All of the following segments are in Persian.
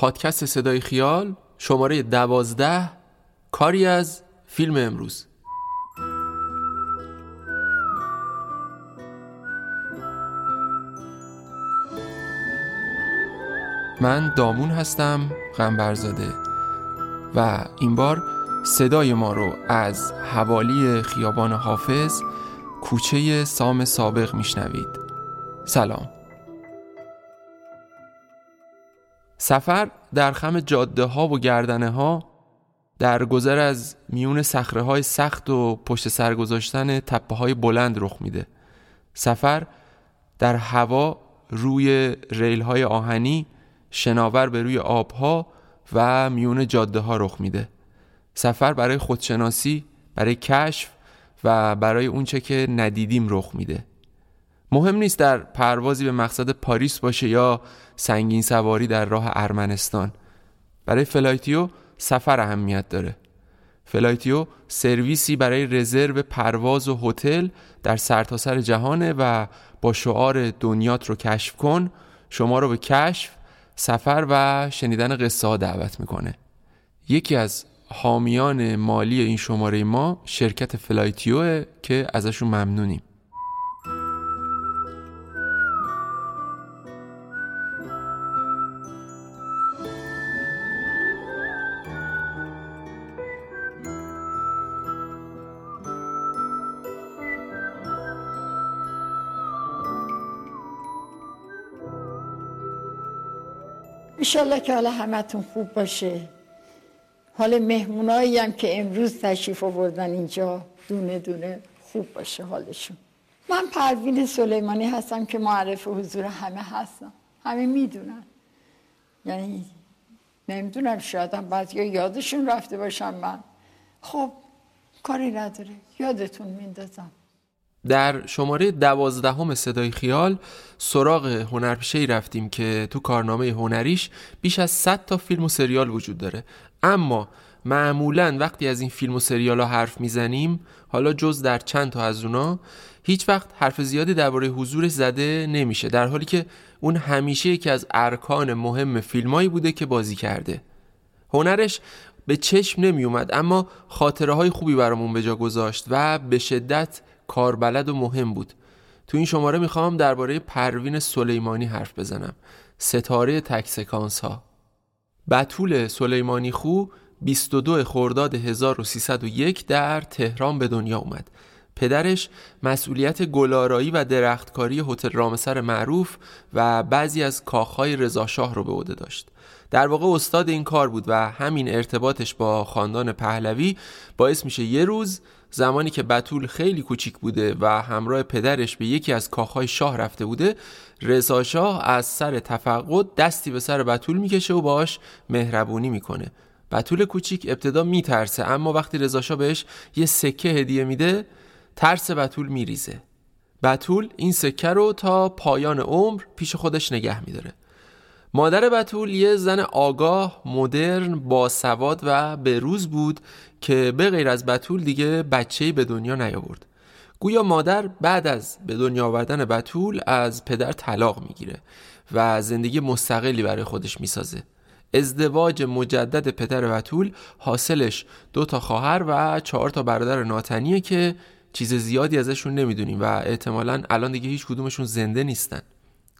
پادکست صدای خیال شماره دوازده کاری از فیلم امروز. من دامون هستم غنبرزاده و این بار صدای ما رو از حوالی خیابان حافظ کوچه سام سابق میشنوید. سلام. سفر در خم جاده ها و گردنه ها در گذر از میون سخره های سخت و پشت سر گذاشتن تپه های بلند رخ میده. سفر در هوا روی ریل های آهنی شناور به روی آبها و میون جاده ها رخ میده. سفر برای خودشناسی برای کشف و برای اونچه که ندیدیم رخ میده. مهم نیست در پروازی به مقصد پاریس باشه یا ماشین سواری در راه ارمنستان. برای فلایتیو سفر اهمیت داره. فلایتیو سرویسی برای رزرو پرواز و هتل در سرتاسر سر جهانه و با شعار دنیات رو کشف کن. شما رو به کشف سفر و شنیدن قصه ها دعوت می‌کنه. یکی از حامیان مالی این شماره ما شرکت فلایتیوه که ازشون ممنونیم. ایشالله که حالا همتون خوب باشه. حال مهمونایی هم که امروز تشریف آوردن اینجا دونه دونه خوب باشه حالشون. من پروین سلیمانی هستم که معرف حضور همه هستم. همه می‌دونن. یعنی نمی‌دونم شاید هم بعد یا یادشون رفته باشم من. خب کاری نداره. یادتون میندازم. در شماره دوازدهم صدای خیال سراغ هنرپیشه ای رفتیم که تو کارنامه هنریش بیش از 100 تا فیلم و سریال وجود داره. اما معمولا وقتی از این فیلم و سریال ها حرف می‌زنیم حالا جز در چند تا از اونا هیچ وقت حرف زیادی درباره حضورش زده نمیشه در حالی که اون همیشه یکی از ارکان مهم فیلمایی بوده که بازی کرده. هنرش به چشم نمی اومد اما خاطره های خوبی برامون به جا گذاشت و به شدت کاربلد و مهم بود. تو این شماره می‌خوام درباره پروین سلیمانی حرف بزنم. ستاره تک سکانس ها بطول سلیمانی خو 22 خرداد 1301 در تهران به دنیا اومد. پدرش مسئولیت گلارایی و درختکاری هتل رامسر معروف و بعضی از کاخهای رضاشاه رو به عهده داشت. در واقع استاد این کار بود و همین ارتباطش با خاندان پهلوی باعث میشه یه روز زمانی که بتول خیلی کوچیک بوده و همراه پدرش به یکی از کاخهای شاه رفته بوده رضا شاه از سر تفقد دستی به سر بتول می‌کشه و باش مهربونی می‌کنه. بتول کوچیک ابتدا میترسه اما وقتی رضا شاه بهش یه سکه هدیه میده ترس بتول میریزه. بتول این سکه رو تا پایان عمر پیش خودش نگه میداره. مادر بتول یه زن آگاه، مدرن، باسواد و بروز بود که به غیر از بتول دیگه بچه‌ای به دنیا نیاورد. گویا مادر بعد از به دنیا آوردن بتول از پدر طلاق می‌گیره و زندگی مستقلی برای خودش می‌سازه. ازدواج مجدد پدر بتول حاصلش دو تا خواهر و چهار تا برادر ناتنیه که چیز زیادی ازشون نمی‌دونیم و احتمالا الان دیگه هیچ کدومشون زنده نیستن.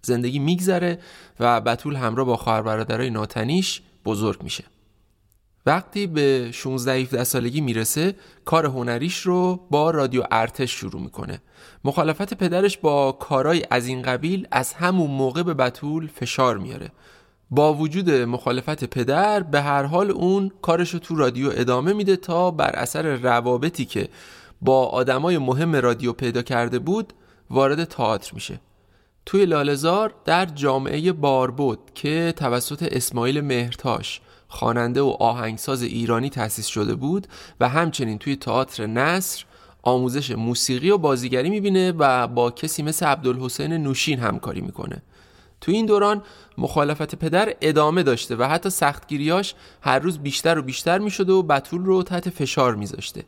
زندگی میگذره و بتول همراه با خواهر برادرای ناتنیش بزرگ میشه. وقتی به 16 17 سالگی می‌رسه کار هنریش رو با رادیو ارتش شروع می‌کنه. مخالفت پدرش با کارای از این قبیل از همون موقع به بتول فشار میاره. با وجود مخالفت پدر به هر حال اون کارش رو تو رادیو ادامه میده تا بر اثر روابطی که با آدمای مهم رادیو پیدا کرده بود وارد تئاتر میشه. توی لالزار در جامعه باربود که توسط اسماعیل مهرتاش خواننده و آهنگساز ایرانی تأسیس شده بود و همچنین توی تئاتر نصر آموزش موسیقی و بازیگری می‌بینه و با کسی مثل عبدالحسین نوشین همکاری می‌کنه. تو این دوران مخالفت پدر ادامه داشته و حتی سختگیریاش هر روز بیشتر و بیشتر می‌شده و بطول رو تحت فشار میذاشته.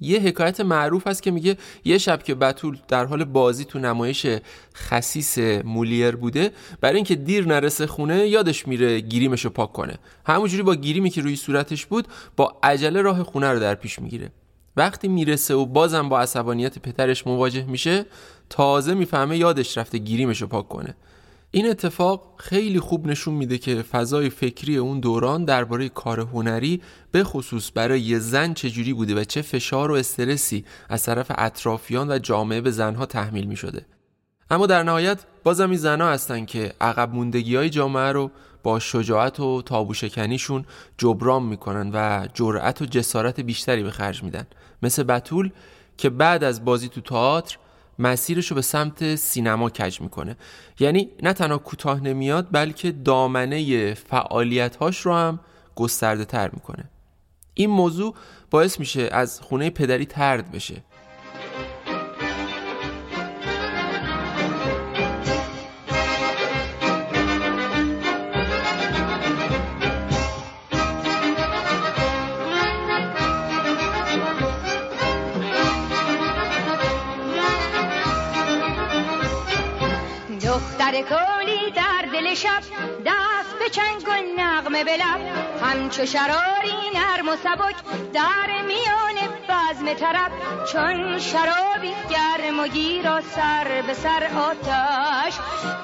یه حکایت معروف هست که میگه یه شب که بتول در حال بازی تو نمایش خسیس مولیر بوده برای اینکه دیر نرسه خونه یادش میره گیریمشو پاک کنه. همونجوری با گیریمی که روی صورتش بود با عجله راه خونه رو در پیش می‌گیره. وقتی می‌رسه و بازم با عصبانیت پترش مواجه میشه تازه می‌فهمه یادش رفته گیریمشو پاک کنه. این اتفاق خیلی خوب نشون میده که فضای فکری اون دوران درباره کار هنری به خصوص برای یه زن چجوری بوده و چه فشار و استرسی از طرف اطرافیان و جامعه به زنها تحمیل می شده. اما در نهایت بازم این زنها هستن که عقب موندگی های جامعه رو با شجاعت و تابوشکنیشون جبران می‌کنن و جرأت و جسارت بیشتری به خرج میدن مثل بتول که بعد از بازی تو تئاتر مسیرش رو به سمت سینما کج می‌کنه. یعنی نه تنها کوتاه نمیاد بلکه دامنه فعالیت هاش رو هم گسترده تر می‌کنه. این موضوع باعث میشه از خونه پدری ترد بشه. شب دست به چنگ و نغمه به لب. همچو شراری نرم و سبک در میان بزم طرب. چون شرابی گرم و گیر سر به سر آتش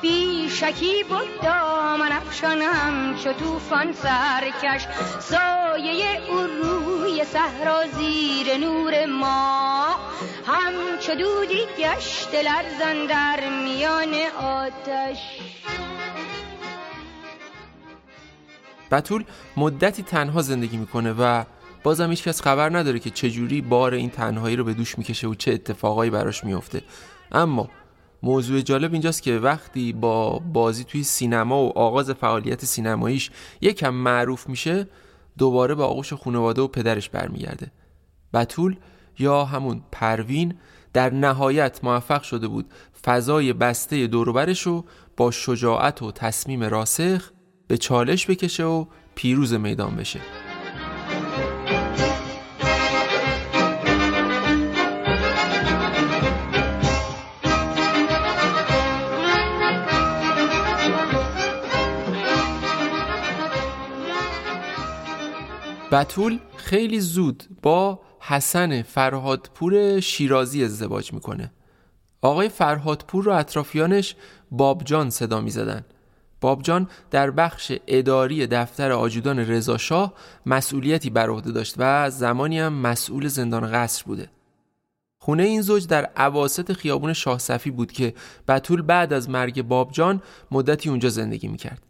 بی شکی بود دامن افشانم چو توفان سرکش سایه او روی صحرا زیر نور ما. همچو دودی گشت لرزان در میان آتش. بتول مدتی تنها زندگی می‌کنه و بازم هیچ کس خبر نداره که چجوری بار این تنهایی رو به دوش می‌کشه و چه اتفاقایی براش میفته اما موضوع جالب اینجاست که وقتی با بازی توی سینما و آغاز فعالیت سینماییش یکم معروف میشه دوباره به آغوش خانواده و پدرش برمیگرده. بتول یا همون پروین در نهایت موفق شده بود فضای بسته دوروبرش رو با شجاعت و تصمیم راسخ به چالش بکشه و پیروز میدان بشه. بتول خیلی زود با حسن فرهادپور شیرازی ازدواج می‌کنه. آقای فرهادپور رو اطرافیانش بابجان صدا می‌زدن. بابجان در بخش اداری دفتر آجودان رضاشاه مسئولیتی بر عهده داشت و زمانی هم مسئول زندان قصر بوده. خونه این زوج در عواست خیابون شاه صفی بود که بتول بعد از مرگ بابجان مدتی اونجا زندگی می‌کرد.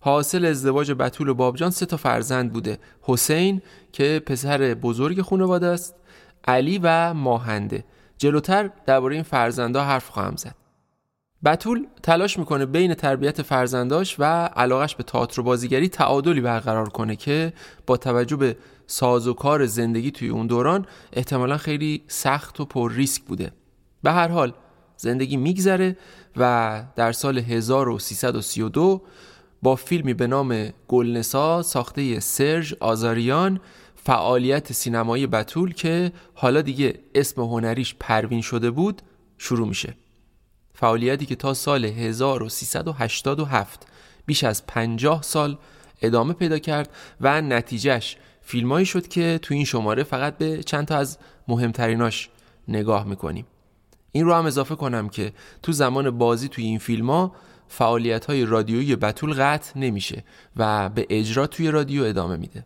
حاصل ازدواج بتول و بابجان سه تا فرزند بوده. حسین که پسر بزرگ خانواده است علی و ماهنده. جلوتر درباره این فرزندا حرف خواهم زد. بتول تلاش می‌کنه بین تربیت فرزنداش و علاقش به تئاتر و بازیگری تعادلی برقرار کنه که با توجه به ساز و کار زندگی توی اون دوران احتمالا خیلی سخت و پر ریسک بوده. به هر حال زندگی میگذره و در سال 1332 با فیلمی به نام گلنسا ساخته سرژ آزاریان فعالیت سینمایی بتول که حالا دیگه اسم هنریش پروین شده بود شروع میشه. فعالیتی که تا سال 1387 بیش از 50 سال ادامه پیدا کرد و نتیجهش فیلمایی شد که تو این شماره فقط به چند تا از مهمتریناش نگاه می‌کنیم. این رو هم اضافه کنم که تو زمان بازی توی این فیلم ها فعالیت های رادیویی بتول قطع نمیشه و به اجرا توی رادیو ادامه میده.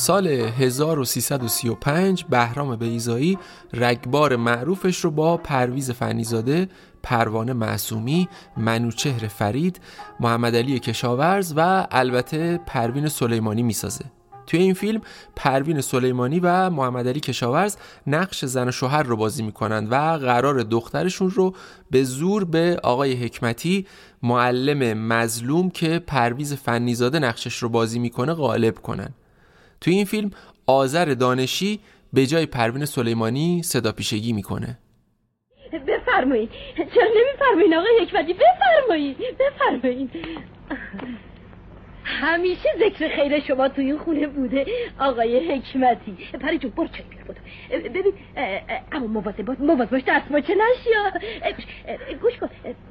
سال 1335 بهرام بیضایی رگبار معروفش رو با پرویز فنی‌زاده، پروانه معصومی، منوچهر فرید، محمد علی کشاورز و البته پروین سلیمانی می‌سازه. توی این فیلم پروین سلیمانی و محمد علی کشاورز نقش زن و شوهر رو بازی می‌کنند و قراره دخترشون رو به زور به آقای حکمتی معلم مظلوم که پرویز فنی‌زاده نقشش رو بازی می‌کنه قالب کنن توی این فیلم آذر دانشی به جای پروین سلیمانی صدا پیشگی می‌کنه. بفرمایید چرا نمیفرمایید آقای حکمتی؟ بفرمایید بفرمایید همیشه ذکر خیر شما توی این خونه بوده آقای حکمتی. پری جون برو چای بیار بود ببین اما مواظب باش مواظب باش دست چه نشی گوش کن.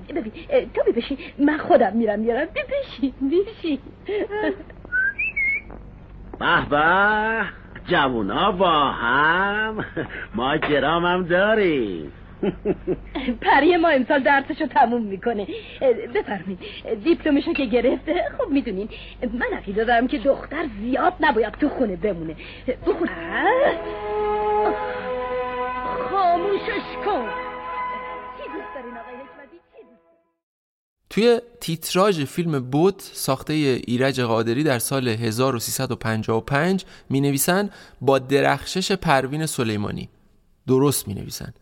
ببین تو بی بشین من خودم میرم میارم بی بشین بشین. به به جوونا با هم. ما هم داریم. پری ما امسال درسشو تموم می‌کنه. بفرمید دیپلومشو که گرفته خب می‌دونین من عقیده دارم که دختر زیاد نباید تو خونه بمونه. بخون. خاموشش کن. توی تیتراژ فیلم بوت ساخته ایرج قادری در سال 1355 می نویسن با درخشش پروین سلیمانی. درست می نویسن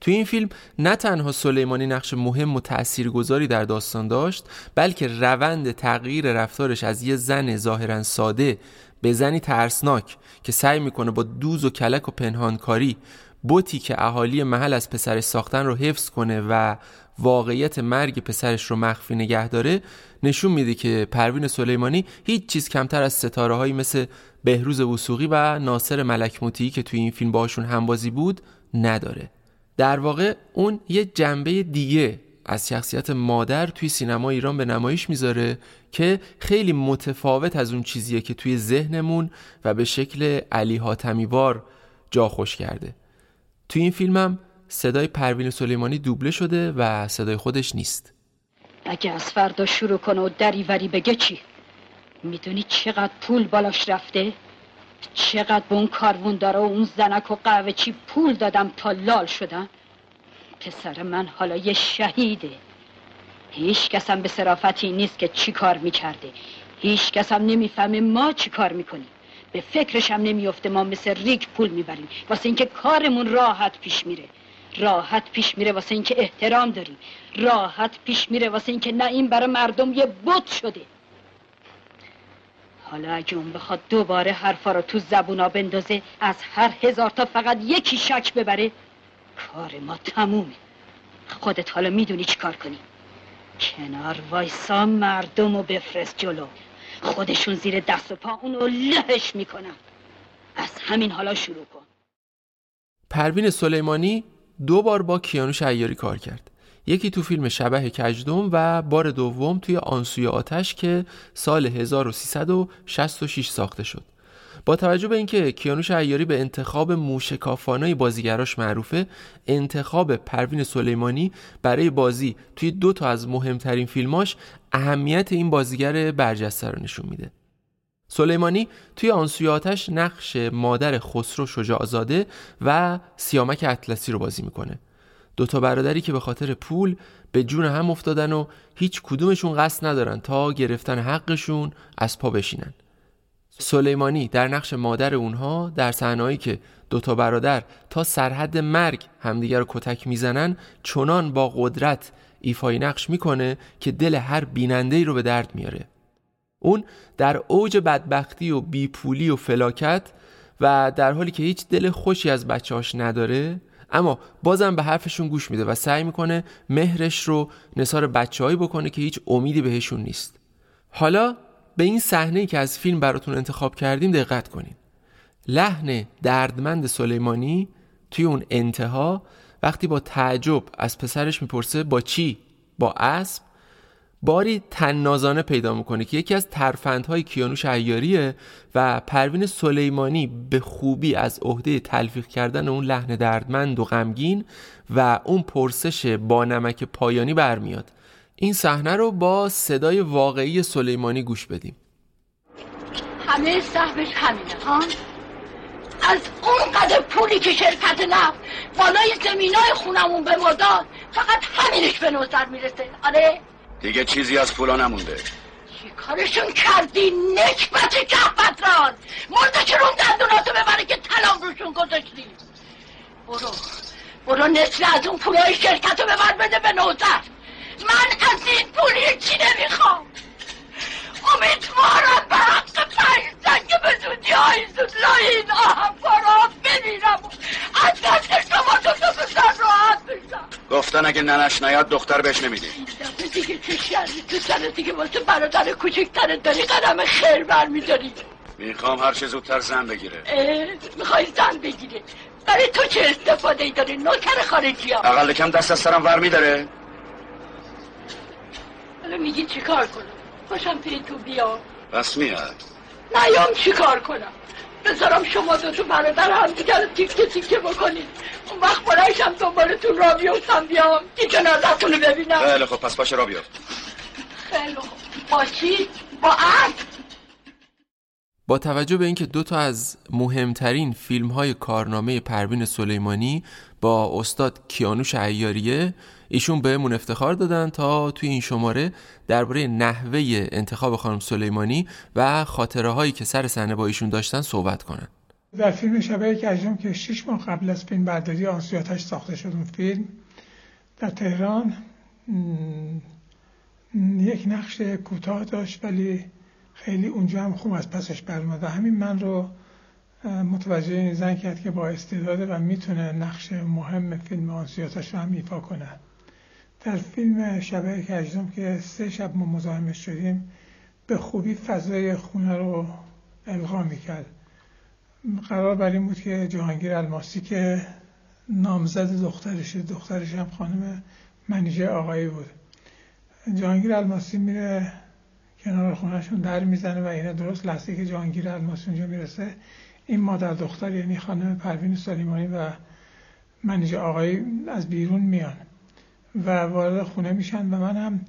توی این فیلم نه تنها سلیمانی نقش مهم و تاثیرگذاری در داستان داشت بلکه روند تغییر رفتارش از یه زن ظاهرا ساده به زنی ترسناک که سعی می‌کنه با دوز و کلک و پنهانکاری بوتی که اهالی محل از پسرش ساختن رو حفظ کنه و واقعیت مرگ پسرش رو مخفی نگه داره نشون میده که پروین سلیمانی هیچ چیز کمتر از ستاره هایی مثل بهروز وسوقی و ناصر ملکموتی که توی این فیلم باشون همبازی بود نداره. در واقع اون یه جنبه دیگه از شخصیت مادر توی سینما ایران به نمایش می‌ذاره که خیلی متفاوت از اون چیزیه که توی ذهنمون و به شکل علی حاتمیوار جا خوش کرده. توی این فیلمم صدای پروین سلیمانی دوبله شده و صدای خودش نیست. اگه از فردا شروع کنه و دریوری بگه چی؟ می‌دونی چقدر پول بالاش رفته؟ چقدر به اون کاروون داره و اون زنک و قهوه چی پول دادم تا لال شدن؟ پسر من حالا یه شهیده. هیچ کسم به صرافتی نیست که چی کار می‌کرده. هیچ کسم نمی‌فهمه ما چی کار می‌کنیم. به فکرشم نمیفته ما مثل ریک پول می‌بریم. واسه اینکه کارمون راحت پیش میره. راحت پیش میره واسه اینکه احترام داریم راحت پیش میره واسه اینکه نه این برای مردم یه بوت شده. حالا اگه اون بخواد دوباره حرفا رو تو زبونا بندازه از هر هزار تا فقط یکی شک ببره کار ما تمومه. خودت حالا می‌دونی چی کار کنی. کنار وایسا مردم رو بفرست جلو. خودشون زیر دست و پا اونو لهش می‌کنن. از همین حالا شروع کن. پروین سلیمانی دو بار با کیانوش ایاری کار کرد. یکی تو فیلم شبه کجدم و بار دوم توی آنسوی آتش که سال 1366 ساخته شد. با توجه به اینکه کیانوش ایاری به انتخاب موشکافانای بازیگراش معروفه انتخاب پروین سلیمانی برای بازی توی دو تا از مهمترین فیلماش اهمیت این بازیگر برجسته رو نشون میده. سلیمانی توی آنسوی آتش نقش مادر خسرو شجاعزاده و سیامک اطلسی رو بازی می‌کنه. دوتا برادری که به خاطر پول به جون هم افتادن و هیچ کدومشون قصد ندارن تا گرفتن حقشون از پا بشینن. سلیمانی در نقش مادر اونها در صحنه‌ای که دوتا برادر تا سرحد مرگ همدیگر رو کتک می‌زنن چنان با قدرت ایفای نقش می‌کنه که دل هر بیننده رو به درد میاره اون در اوج بدبختی و بیپولی و فلاکت و در حالی که هیچ دل خوشی از بچهاش نداره اما بازم به حرفشون گوش میده و سعی می‌کنه مهرش رو نصار بچههایی بکنه که هیچ امیدی بهشون نیست. حالا به این صحنه که از فیلم براتون انتخاب کردیم دقت کنین. لحن دردمند سلیمانی توی اون انتها وقتی با تعجب از پسرش می‌پرسه با چی؟ با اسب؟ باری تنازانه پیدا می‌کنه که یکی از ترفندهای کیانوش عیاریه و پروین سلیمانی به خوبی از عهده تلفیق کردن اون لحن دردمند و غمگین و اون پرسش با نمک پایانی برمیاد. این صحنه رو با صدای واقعی سلیمانی گوش بدیم. همه صحبش همینه ها؟ از اون قدر پولی که شرکت نفت بالای زمینای خونمون به ما داد فقط همینش به نظر می‌رسه. آره؟ دیگه چیزی از پولا نمونده. چی کارشون کردی؟ نکبت کهبتران مرده که رون دندوناتو ببره که طلاق روشون گذاشتی؟ برو. برو نصف از اون پولای شرکت رو ببر بده به نوزر. من از این پولی چی نمی‌خوام. امیدوارم به حق پنج که به زودی های زود لایین آهم گفتن اگه ننش نیاد دختر بهش نمیدی. دیگه چه شرمی تو سر دیگه واسه برادر کوچکترت داری قدم خیر برمیداری. می‌خوام هر چه زودتر زن بگیره. می‌خوای زن بگیره برای تو چه استفاده ای داری؟ نوکر خارجی ها. اقل کم دست از سرم ور میداره. حالا میگی چی کار کنم؟ باشم پی تو بیا. پس میاد نیام چی کار کنم؟ بذارم شما دو تو برادر هم دیگر رو تیکه تیکه بکنید. اون وقت بلایشم دنبالتون را بیفتم بیام. که جنازتون رو ببینم. خیلی خب پس باشه را بیفت خیلی خوب. با چی؟ با عرض با توجه به اینکه دو تا از مهمترین فیلم های کارنامه پروین سلیمانی با استاد کیانوش عیاریه ایشون بهمون افتخار دادن تا توی این شماره درباره نحوه انتخاب خانم سلیمانی و خاطره هایی که سر صحنه با ایشون داشتن صحبت کنن. در فیلم شبه کجم که شش ماه قبل از فیلم برداری آسیاتش ساخته شد اون فیلم. در تهران یک نقش کوتاه داشت ولی خیلی اونجا هم خوب از پسش برمد و همین من رو متوجه این زن کرد که با استعداده و می‌تونه نقش مهم فیلم آنسیاتش رو هم ایفا کنه. در فیلم شبه کجدم که سه شب ما مزاحمش شدیم به خوبی فضای خونه رو القا می‌کرد. قرار بر این بود که جهانگیر الماسی که نامزد دخترش دخترش هم خانم منیژه آقایی بود. جهانگیر الماسی میره کنار خونهشون در می‌زنه و اینه درست لحظه که جهانگیر الماسی اونجا می‌رسه این مادر دختر یعنی خانم پروین سلیمانی و منیژه آقایی از بیرون میان. و وارد خونه میشن و من هم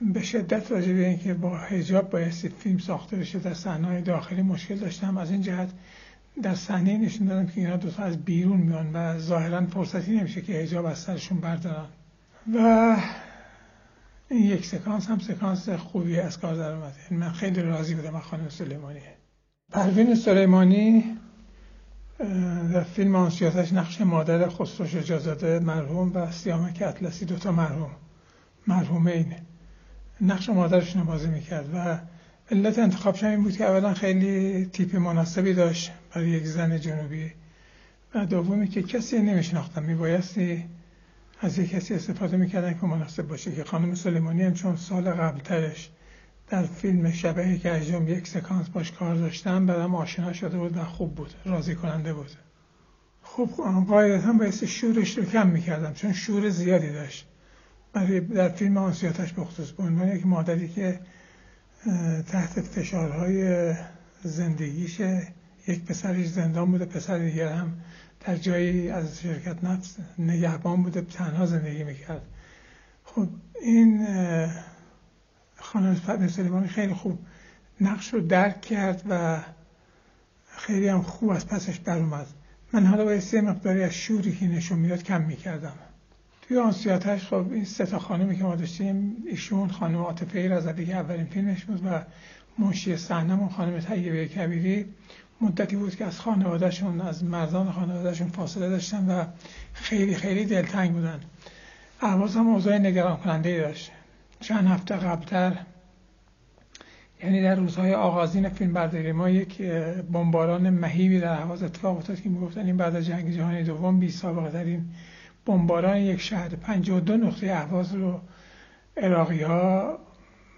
به شدت راجع به اینکه با حجاب بایستی فیلم ساخته بشه در صحنه داخلی مشکل داشتم. از این جهت در صحنه نشون دادم که اینا دوتا از بیرون میان و ظاهرا فرصتی نمیشه که حجاب از سرشون بردارن. و این یک سکانس هم سکانس خوبی از کار در اومد یعنی من خیلی راضی بودم از خانم سلیمانی پروین سلیمانی در فیلم آنسیاتش نقش مادر خسرو شجازاده مرحوم و سیامک اطلسی دوتا مرحوم مرحومین نقش مادرشون بازی می‌کرد و علت انتخابش این بود که اولا خیلی تیپ مناسبی داشت برای یک زن جنوبی و دومی که کسی نمیشناختم میبایستی از یک کسی استفاده می‌کردن که مناسب باشه که خانم سلیمانی هم چون سال قبلترش در فیلم شبه که اجام یک سکانس باش کار داشتم برام آشنا شده بود و خوب بود راضی کننده بود. خب قاعدتا باعث شورش رو کم می‌کردم چون شور زیادی داشت. برای در فیلم آنسیاتش بخصوص به عنوان یک مادری که تحت فشارهای زندگیش یک پسرش زندان بوده پسر دیگر هم در جایی از شرکت نفس نگهبان بوده تنها زندگی می‌کرد. خب این خانم فتنه سلیمانی خیلی خوب نقش رو درک کرد و خیلی هم خوب از پسش بر اومد. من حالا باید سه مقداری از شوری که نشون می‌داد کم می‌کردم. توی آنسیاتش خب این سه تا خانمی که ما داشتیم ایشون خانم عاطفه رضوی که اولین فیلمش بود و منشی صحنمون خانم طیبه کبیری. مدتی بود که از خانوادهشون از مردان خانوادهشون فاصله داشتن و خیلی خیلی دلتنگ بودن. احواز هم اوضاع نگران کننده داشت. چند هفته قبلتر یعنی در روزهای آغازین فیلم برداری ما یک بمباران مهیبی در حواز اتفاق افتاد که می‌گفتن این بعد از جنگ جهانی دوم بی سابقه ترین بمباران یک شهر 52 نقطه اهواز رو عراقی ها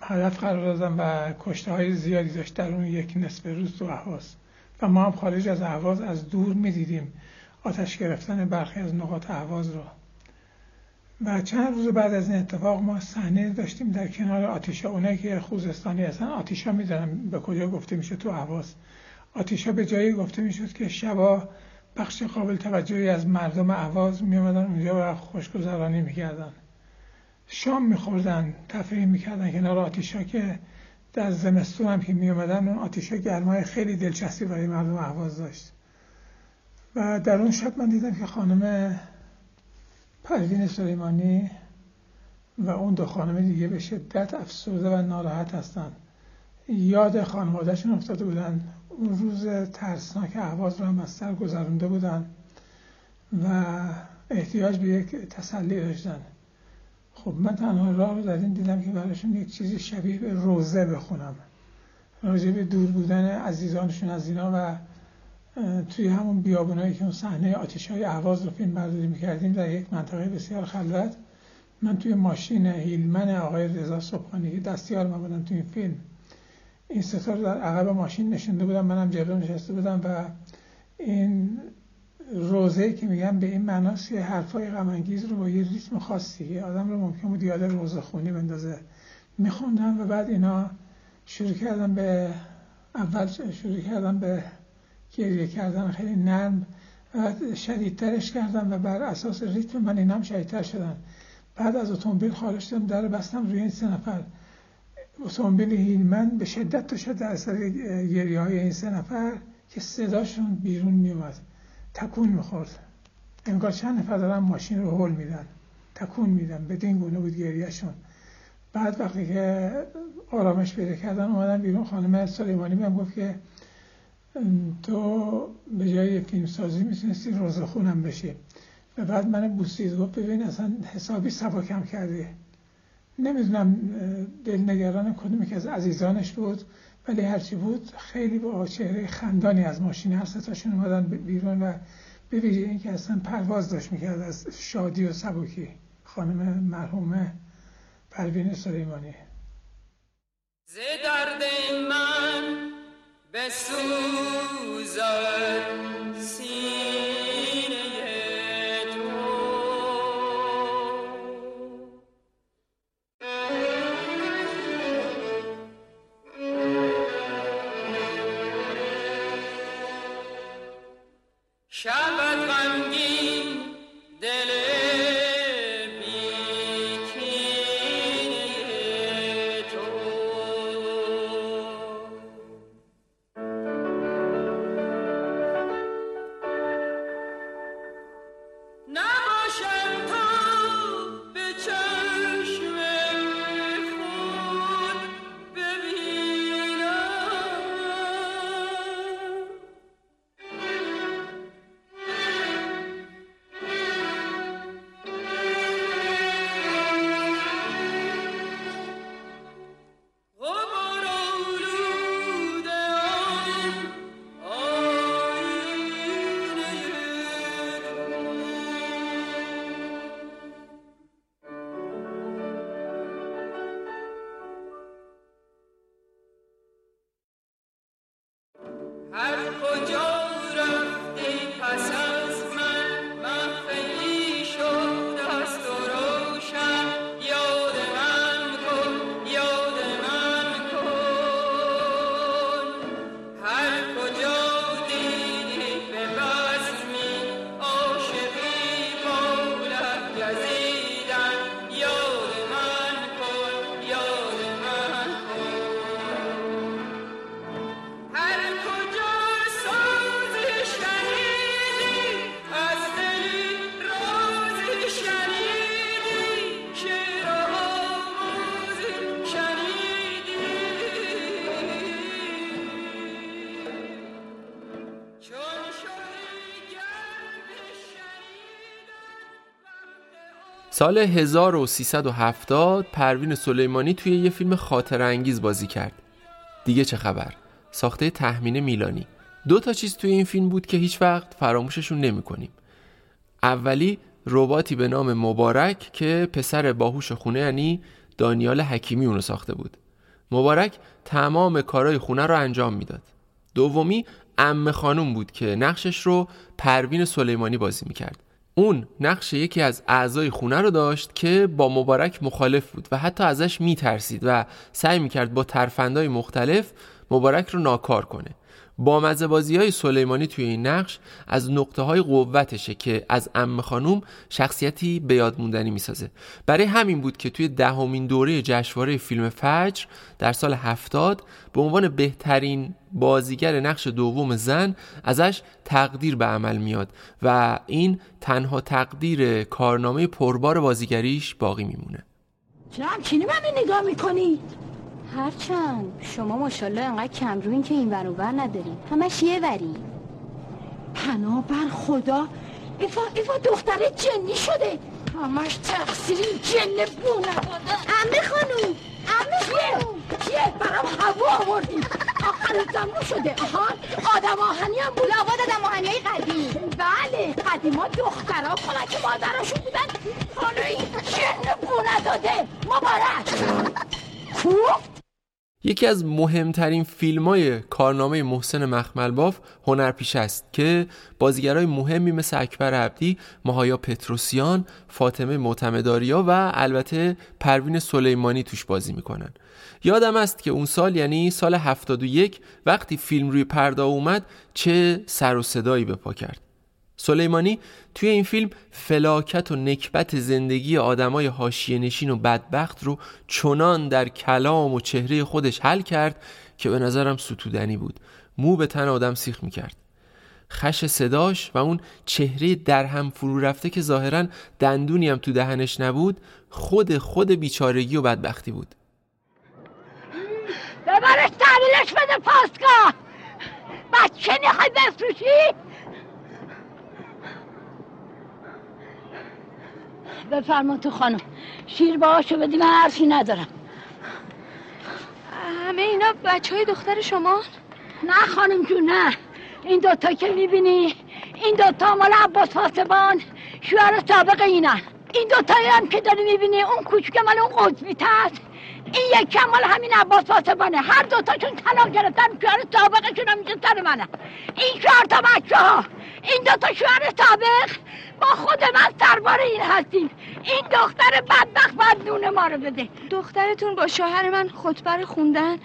هدف قرار دادن و کشته های زیادی داشت در اون یک نصف روز تو اهواز. و ما هم خارج از اهواز از دور می‌دیدیم آتش گرفتن برخی از نقاط اهواز رو. و چند روز بعد از این اتفاق ما صحنه داشتیم در کنار آتیشا. اونایی که خوزستانی هستن آتیشا می‌دونم به کجا گفته میشه تو اهواز آتیشا به جایی گفته می‌شد که شبا بخش قابل توجهی از مردم اهواز میامدن اونجا و خوشگذرانی می‌کردن. شام میخوردن تفریح می‌کردن کنار آتیشا که در زمستون هم که می اومدن اون آتیش گرمای خیلی دلچسبی برای مردم اهواز داشت. و در اون شب من دیدم که خانم پروین سلیمانی و اون دو خانم دیگه به شدت افسرده و ناراحت هستند یاد خانوادهشون افتاده بودن. اون روز ترسناک احواز رو هم از سر گذرونده بودن و احتیاج به یک تسلی داشتن. خب من تنها راه رو در دیدم که براشون یک چیزی شبیه به روزه بخونم. راجع به دور بودن عزیزانشون از اینا و توی همون بیابونایی که اون صحنه آتش های احواز رو فیلم برداری می‌کردیم در یک منطقه بسیار خلوت. من توی ماشین هیلمن آقای رضا صبحانی که دستیار من بودم توی این فیلم این ستا در عقب ماشین نشونده بودم منم جلو نشسته بودم و این روزه که میگم به این معناست یه حرفای غم رو با یه ریتم خاصی آدم رو ممکن بود یاد روزه خونی بندازه. میخوندم و بعد اینا شروع کردم به اول شروع کردم به گریه کردن خیلی نرم و شدیدترش کردم و بر اساس ریتم من اینم شدیدتر شدن. بعد از اتومبیل خارج شدم در بستم روی این سه نفر. اتومبیل هیلمن به شدت تا شد در اثر گریه های این سه نفر که صداشون بیرون میومد تکون می‌خورد. انگار چند نفر دارن ماشین رو هول میدن. تکون میدن. بدین گونه بود گریهشون. بعد وقتی که آرامش پیدا کردن اومدن بیرون خانم سلیمانی بهم گفت که تو به جای فیلم سازی می‌تونستی روزه خونم بشی. و بعد من بوسید گفت ببین اصلا حسابی سباکم کرده نمی‌دونم دلنگران کدومی که از عزیزانش بود ولی هرچی بود خیلی با چهره خندانی از ماشین هر ستاشون اومدن بیرون و ویژه اینکه اصلا پرواز داشت می‌کرد از شادی و سبکی. خانم مرحومه پروین سلیمانی. ز درد من بسوزد سال 1370 پروین سلیمانی توی یه فیلم خاطر انگیز بازی کرد. دیگه چه خبر؟ ساخته تحمین میلانی. دو تا چیز توی این فیلم بود که هیچ وقت فراموششون نمی کنیم. اولی رباتی به نام مبارک که پسر باهوش خونه یعنی دانیال حکیمی اونو ساخته بود. مبارک تمام کارهای خونه رو انجام می‌داد. دومی ام خانوم بود که نقشش رو پروین سلیمانی بازی می‌کرد. اون نقش یکی از اعضای خونه رو داشت که با مبارک مخالف بود و حتی ازش میترسید و سعی می‌کرد با ترفندهای مختلف مبارک رو ناکار کنه. با بازی های سلیمانی توی این نقش از نقطه های قوتشه که از ام خانوم شخصیتی به یاد موندنی می‌سازه برای همین بود که توی دهمین دوره جشنواره فیلم فجر در سال هفتاد به عنوان بهترین بازیگر نقش دوم زن ازش تقدیر به عمل میاد و این تنها تقدیر کارنامه پربار بازیگریش باقی میمونه چرا همچینی من نگاه می‌کنی؟ هرچند شما ماشاءالله انقدر کم روین که این ور نداریم همش یه وری. پناه بر خدا. ایفا ایفا دختر جنی شده. همش تقصیر این جن بو نداده امه خانوم امه خانوم. چیه؟ برام هوا آوردی. آخر زمان شده. آهان آدم آهنی هم بود. لابد آدم آهنی های قدیم. بله قدیما دخترها که مادرشون بودن. حالا این جن بو نداده مبارک. خوب یکی از مهمترین فیلم های کارنامه محسن مخملباف هنرپیشه است که بازیگرای مهمی مثل اکبر عبدی، ماهایا پتروسیان، فاطمه معتمداریا و البته پروین سلیمانی توش بازی می‌کنن. یادم است که اون سال یعنی سال 71 وقتی فیلم روی پرده اومد چه سر و صدایی به پا کرد. سلیمانی توی این فیلم فلاکت و نکبت زندگی آدمای حاشیه نشین و بدبخت رو چنان در کلام و چهره خودش حل کرد که به نظرم ستودنی بود. مو به تن آدم سیخ می‌کرد. خش صداش و اون چهره در هم فرو رفته که ظاهرا دندونی هم تو دهنش نبود خود خود بیچارگی و بدبختی بود. ببرش تحویلش بده پاسگاه بچه می‌خوای بفروشی؟ بفرما تو خانم. شیر باشو بدی من حرفی ندارم. همه اینا بچه های دختر شما؟ نه خانم جون نه. این دوتا که می‌بینی این دوتا مال عباس فاسبان شوهر سابق اینن. این دوتایی هم که داری می‌بینی اون کوچک مال اون قطبی هست این یک مال همین عباس فاسبانه هر دوتاشون طلاق گرفتن شوهر سابقشون هم اینجا سر منه. این چهار تا بچه ها این دوتا شوهر سابق ما خود من سربار این هستیم. این دختر بدبخت باید نون ما رو بده. دخترتون با شوهر من خطبه خوندن؟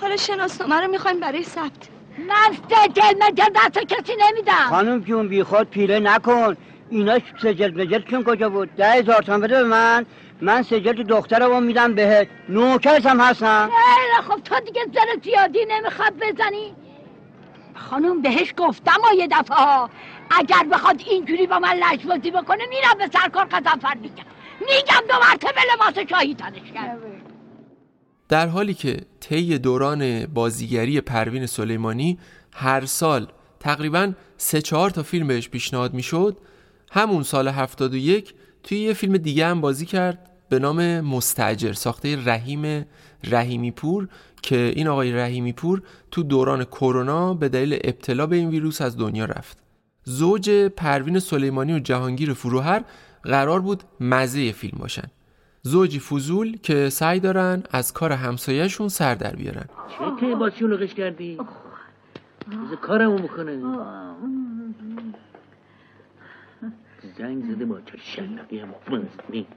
حالا شناسنامه رو می‌خوایم برای ثبت. من سجل مجل دست کسی نمیدم. خانم جون بی خود پیله نکن. اینا سجل مجل چون کجا بود؟ ده هزار تومن بده به من. من سجل دخترمو میدم بهت. نوکرش هم هستم خیلی خب تو دیگه زر زیادی نمی‌خواد بزنی. خانم بهش گفتم و یه دفعه ها. اگر بخواد اینجوری با من لجبازی بکنه میرم به سرکار قزنفر میگم. میگم دو مرتبه لباس شاهی تنش کرد. در حالی که طی دوران بازیگری پروین سلیمانی هر سال تقریبا سه چهار تا فیلم بهش پیشنهاد می‌شد همون سال 71 توی یه فیلم دیگه هم بازی کرد به نام مستجر ساخته رحیم رحیمی پور که این آقای رحیمی پور تو دوران کرونا به دلیل ابتلا به این ویروس از دنیا رفت. زوج پروین سلیمانی و جهانگیر فروهر قرار بود مزه فیلم باشن. زوجی فضول که سعی دارن از کار همسایهشون سر در بیارن. چه با شلوغش کردی؟ کارمو بکنه. زنگ زده با چه شلقی هم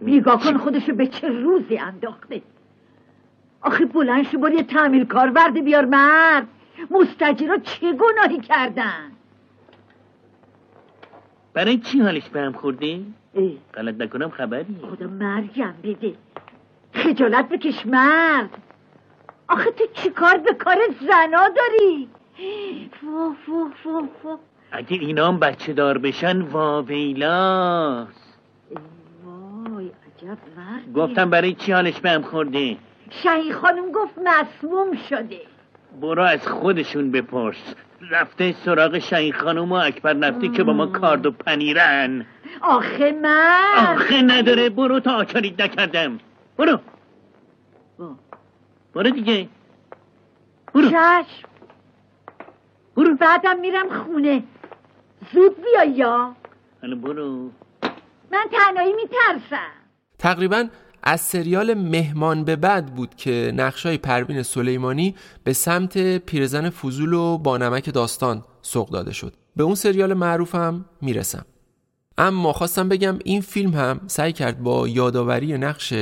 نگاه کن خودشو به چه روزی انداخته. آخه بلند شو بار یه تعمیر کار ورده بیار مرد. مستجیرا چه گناهی کردن؟ برای چی حالش به هم خوردی؟ غلط نکنم خبری. خدا مرگم بده. خجالت بکش مرد. آخه تو چی کار به کار زنا داری؟ فو فو فو فو اگه اینام بچه دار بشن واویلاست. وای عجب مرد گفتم برای چی حالش به هم خورده شهی خانم گفت مسموم شده. برو از خودشون بپرس. رفته سراغ شهی خانم و اکبر نفتی که با ما کارد و پنیرن. آخه من. آخه نداره. برو تا آچارید نکردم. برو. برو دیگه. برو. چشم. برو. بعدم میرم خونه. زود بیا یا. حالا برو. من تنهایی میترسم. تقریبا از سریال مهمان به بعد بود که نقشای پروین سلیمانی به سمت پیرزن فضول و با نمک داستان سوق داده شد. به اون سریال معروفم می‌رسم. اما خواستم بگم این فیلم هم سعی کرد با یادآوری نقش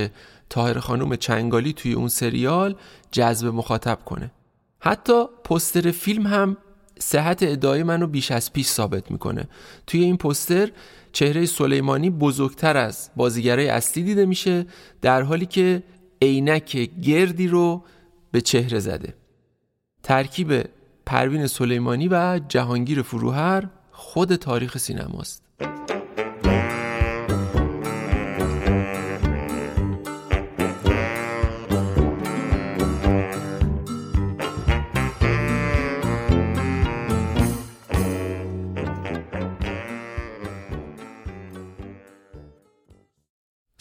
تاهر خانم چنگالی توی اون سریال جذب مخاطب کنه. حتی پستر فیلم هم صحت ادعای منو بیش از پیش ثابت می‌کنه. توی این پوستر چهره سلیمانی بزرگتر از بازیگرای اصلی دیده میشه در حالی که عینک گردی رو به چهره زده. ترکیب پروین سلیمانی و جهانگیر فروهر خود تاریخ سینماست.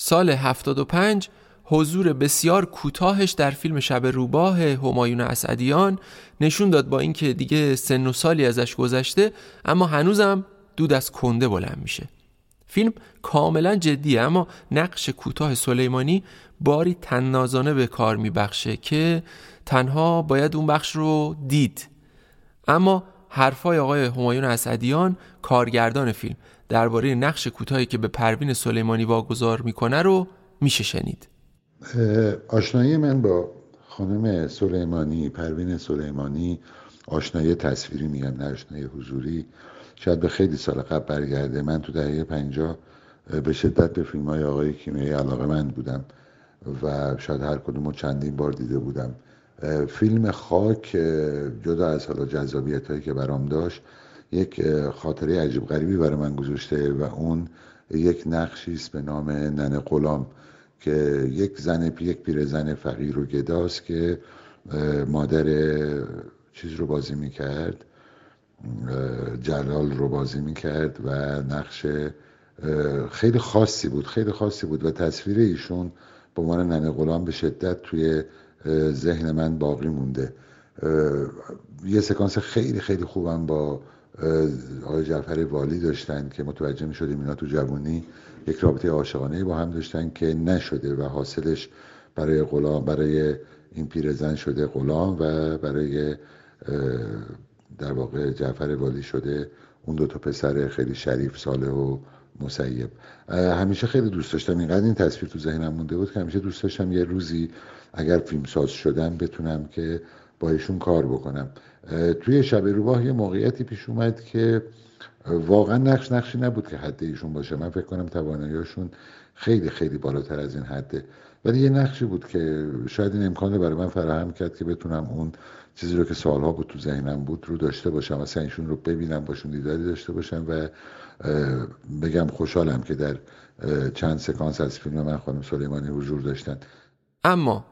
سال 75 حضور بسیار کوتاهش در فیلم شب روباه همایون اسعدیان نشون داد با اینکه دیگه سن و سالی ازش گذشته اما هنوزم دود از کنده بلند میشه. فیلم کاملا جدیه اما نقش کوتاه سلیمانی باری تنازانه به کار میبخشه که تنها باید اون بخش رو دید. اما حرفای آقای همایون اسعدیان کارگردان فیلم. درباره نقش کوتاهی که به پروین سلیمانی واگذار می‌کنه رو میشه شنید. آشنایی من با خانم سلیمانی پروین سلیمانی آشنایی تصویری میگم نه آشنایی حضوری. شاید به خیلی سال قبل برگرده. من تو دهه پنجاه به شدت به فیلم های آقای کیمیایی علاقه من بودم و شاید هر کدوم چندین بار دیده بودم. فیلم خاک جدا از حالا جذابیت هایی که برام داشت یک خاطره عجیب غریبی برای من گذاشته و اون یک نقشی است به نام ننه غلام که یک زن یک پیرزن فقیر و گداست که مادر چیز رو بازی می‌کرد جلال رو بازی می‌کرد و نقش خیلی خاصی بود خیلی خاصی بود و تصویر ایشون به عنوان ننه غلام به شدت توی ذهن من باقی مونده. یه سکانس خیلی خیلی خوبم با آقای جعفر والی داشتن که متوجه می شدیم اینا تو جوانی یک رابطه عاشقانه با هم داشتن که نشده و حاصلش برای غلام برای این پیرزن شده غلام و برای در واقع جعفر والی شده اون دو تا پسر خیلی شریف ساله و مسیب. همیشه خیلی دوست داشتم. اینقدر این تصویر تو ذهنم مونده بود که همیشه دوست داشتم یه روزی اگر فیلم ساز شدم بتونم که با ایشون کار بکنم. توی شب روباه یه موقعیتی پیش اومد که واقعا نقش نقشی نبود که حد ایشون باشه. من فکر کنم تواناییشون خیلی خیلی بالاتر از این حده ولی یه نقشی بود که شاید این امکان رو برای من فراهم کرد که بتونم اون چیزی رو که سالها بود تو ذهنم بود رو داشته باشم. مثلا ایشون رو ببینم باشون دیداری داشته باشم و بگم خوشحالم که در چند سکانس از فیلم من خانم سلیمانی حضور داشتن. اما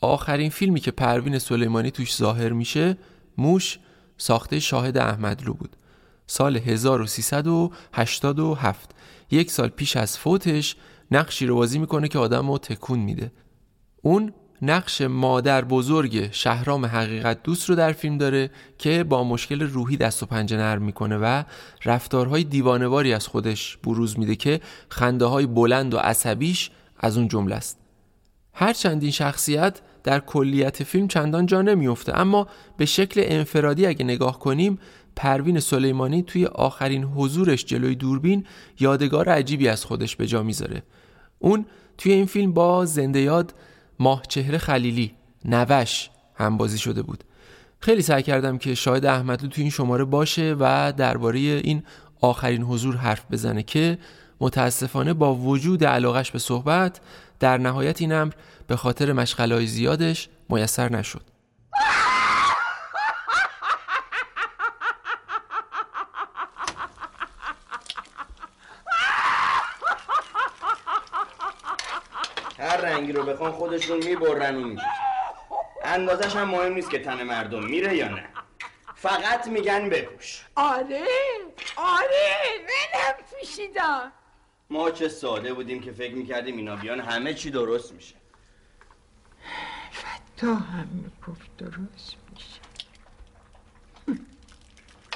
آخرین فیلمی که پروین سلیمانی توش ظاهر میشه موش ساخته شاهد احمدلو بود. سال 1387 یک سال پیش از فوتش نقشی رو بازی می‌کنه که آدم رو تکون میده. اون نقش مادر بزرگ شهرام حقیقت دوست رو در فیلم داره که با مشکل روحی دست و پنجه نرم می‌کنه و رفتارهای دیوانواری از خودش بروز میده که خنده های بلند و عصبیش از اون جمله است. هرچند این شخصیت در کلیت فیلم چندان جا نمیفته اما به شکل انفرادی اگه نگاه کنیم پروین سلیمانی توی آخرین حضورش جلوی دوربین یادگار عجیبی از خودش به جا می‌ذاره. اون توی این فیلم با زنده یاد ماهچهره خلیلی نوش هم بازی شده بود. خیلی سعی کردم که شاید احمدلو توی این شماره باشه و درباره این آخرین حضور حرف بزنه که متاسفانه با وجود علاقش به صحبت در نهایت این امر به خاطر مشغلای زیادش میسر نشد. هر رنگی رو بخوان خودشون می‌برن و می‌کشن اندازش هم مهم نیست که تن مردم میره یا نه. فقط میگن بپوش. آره آره منم پوشیدم. ما چه ساده بودیم که فکر می‌کردیم اینا بیان همه چی درست میشه. تا هم می‌گفت درست میشه.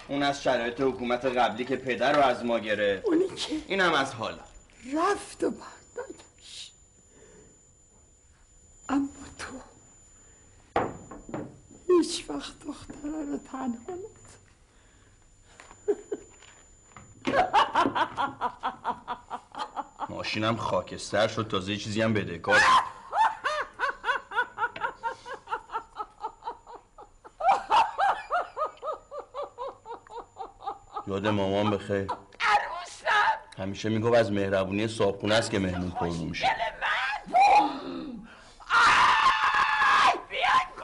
اون از شرایط حکومت قبلی که پدر رو از ما گرفت. اونی که اینم از حالا. رفت و بردادش اما تو هیچ وقت دختره رو تنها ماشینم خاکستر شد تازه چیزی هم بده. کار یاد مامان بخیر. عروسم. همیشه می‌گفت از مهربونی صابخونه است که مهمون پر میشه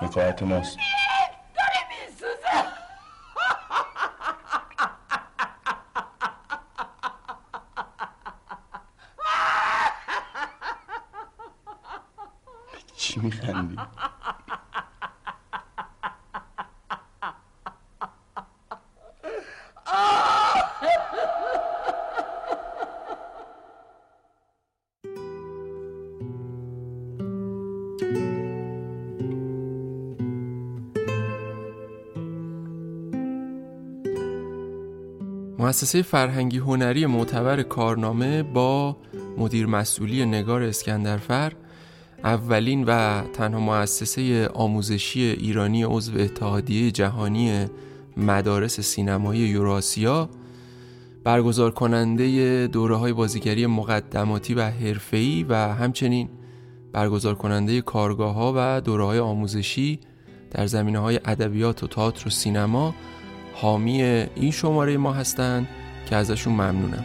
حکایت ماست. مؤسسه فرهنگی هنری معتبر کارنامه با مدیر مسئولی نگار اسکندرفر اولین و تنها مؤسسه آموزشی ایرانی عضو اتحادیه جهانی مدارس سینمایی یوراسیا برگزار کننده دوره های بازیگری مقدماتی و حرفه‌ای و همچنین برگزار کننده کارگاه ها و دوره های آموزشی در زمینه های ادبیات و تئاتر و سینما. حامی این شماره ما هستند که ازشون ممنونم.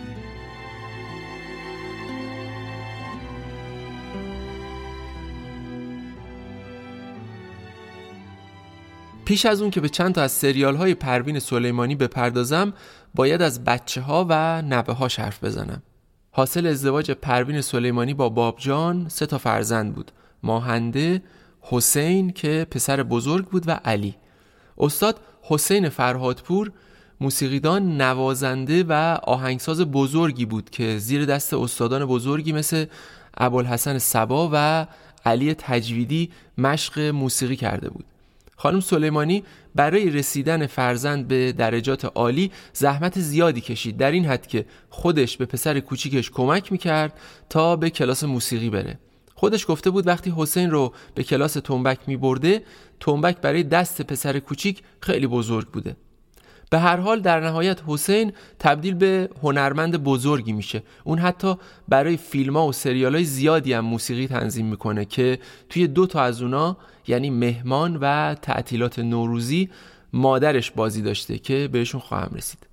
پیش از اون که به چند تا از سریال های پروین سلیمانی بپردازم باید از بچه ها و نبه ها حرف بزنم. حاصل ازدواج پروین سلیمانی با بابجان سه تا فرزند بود. ماهنده حسین که پسر بزرگ بود و علی. استاد حسین فرهادپور موسیقیدان نوازنده و آهنگساز بزرگی بود که زیر دست استادان بزرگی مثل ابوالحسن سبا و علی تجویدی مشق موسیقی کرده بود. خانم سلیمانی برای رسیدن فرزند به درجات عالی زحمت زیادی کشید. در این حد که خودش به پسر کوچیکش کمک می‌کرد تا به کلاس موسیقی بره. خودش گفته بود وقتی حسین رو به کلاس تنبک می برده تنبک برای دست پسر کوچیک خیلی بزرگ بوده. به هر حال در نهایت حسین تبدیل به هنرمند بزرگی میشه. اون حتی برای فیلم ها و سریال های زیادی هم موسیقی تنظیم می‌کنه که توی دو تا از اونا یعنی مهمان و تعطیلات نوروزی مادرش بازی داشته که بهشون خواهم رسید.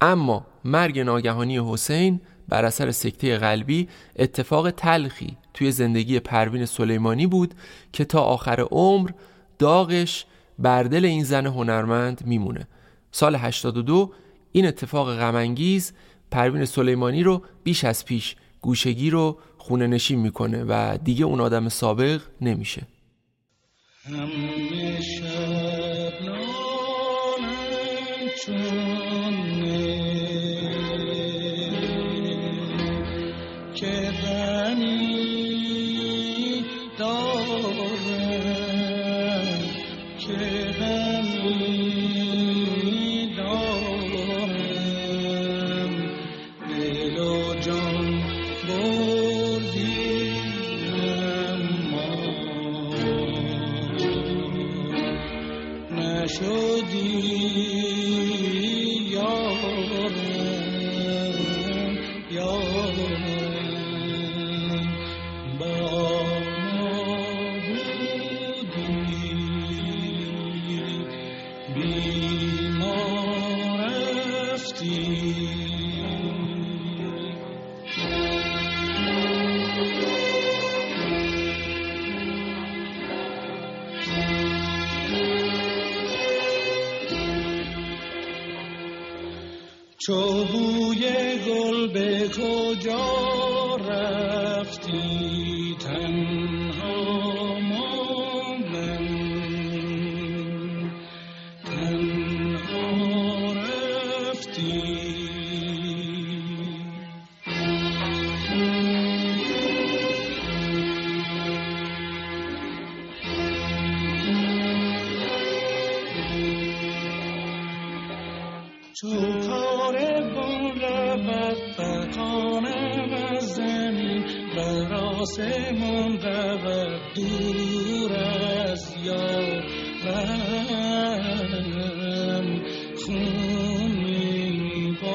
اما مرگ ناگهانی حسین بر اثر سکته قلبی اتفاق تلخی توی زندگی پروین سلیمانی بود که تا آخر عمر داغش بر دل این زن هنرمند میمونه. سال 82 این اتفاق غمانگیز پروین سلیمانی رو بیش از پیش گوشگی رو خونه نشین می‌کنه و دیگه اون آدم سابق نمیشه. چو دور از یارم خون میبارم.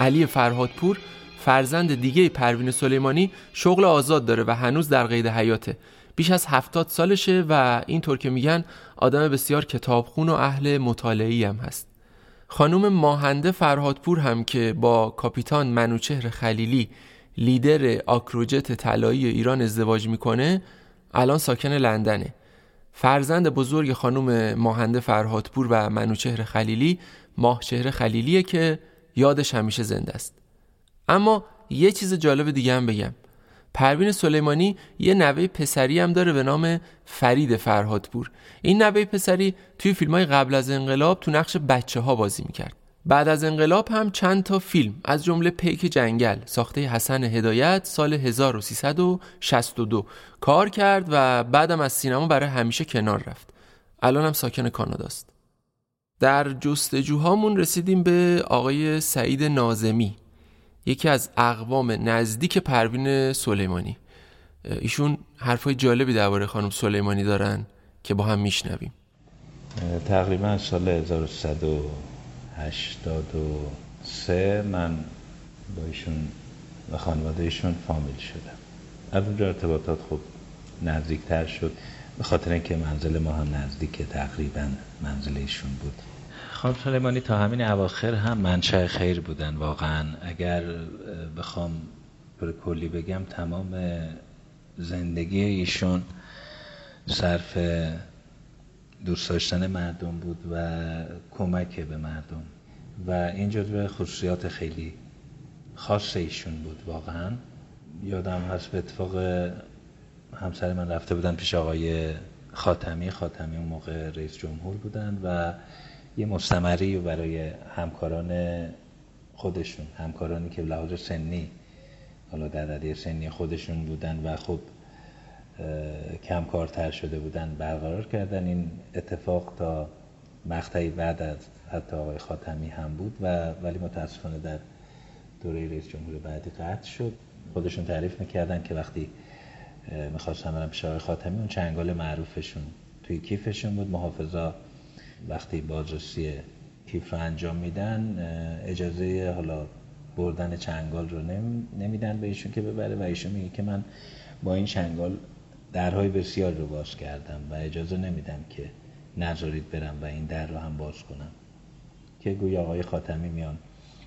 علی فرهادپور فرزند دیگه پروین سلیمانی شغل آزاد داره و هنوز در قید حیاته. بیش از هفتاد سالشه و اینطور که میگن آدم بسیار کتابخون و اهل مطالعی هم هست. خانم ماهنده فرهادپور هم که با کاپیتان منوچهر خلیلی لیدر آکروجت طلایی ایران ازدواج می‌کنه الان ساکن لندنه. فرزند بزرگ خانم ماهنده فرهادپور و منوچهر خلیلی ماهچهر خلیلیه که یادش همیشه زنده است. اما یه چیز جالب دیگه هم بگم. پروین سلیمانی یه نوه پسری هم داره به نام فرید فرهادپور. این نوه پسری توی فیلم های قبل از انقلاب تو نقش بچه ها بازی می‌کرد. بعد از انقلاب هم چند تا فیلم از جمله پیک جنگل ساخته حسن هدایت سال 1362 کار کرد و بعدم از سینما برای همیشه کنار رفت. الان هم ساکن کاناداست. در جستجوهامون رسیدیم به آقای سعید نازمی. یکی از اقوام نزدیک پروین سلیمانی. ایشون حرفای جالبی درباره خانم سلیمانی دارن که با هم میشنویم. تقریبا سال 1183 من با ایشون و خانواده ایشون فامیل شدم. از اونجا ارتباطات خب نزدیکتر شد به خاطر اینکه منزل ما هم نزدیک تقریبا منزل ایشون بود. خانم سلیمانی تا همین اواخر هم منشأ خیر بودن واقعا. اگر بخوام پر کلی بگم تمام زندگی ایشون صرف دوست داشتن مردم بود و کمک به مردم. و این جزو خصوصیات خیلی خاص ایشون بود واقعا. یادم هست به اتفاق همسر من رفته بودن پیش آقای خاتمی. خاتمی اون موقع رئیس جمهور بودن و یه مستمری برای همکاران خودشون همکارانی که لحاظ سنی حالا در رده سنی خودشون بودن و خب کم کارتر شده بودن برقرار کردن. این اتفاق تا مقطعی بعد از حتی آقای خاتمی هم بود و ولی متاسفانه در دوره رئیس جمهور بعدی قطع شد. خودشون تعریف می‌کردن که وقتی می‌خواستم برم پیش آقای خاتمی اون چنگال معروفشون توی کیفشون بود. محافظا وقتی بازرسی کیف رو انجام میدن اجازه حالا بردن چنگال رو نمیدن به ایشون که ببره و ایشون میگه که من با این چنگال درهای بسیار رو باز کردم و اجازه نمیدم که نذارید برم و این در رو هم باز کنم. که گویا آقای خاتمی میان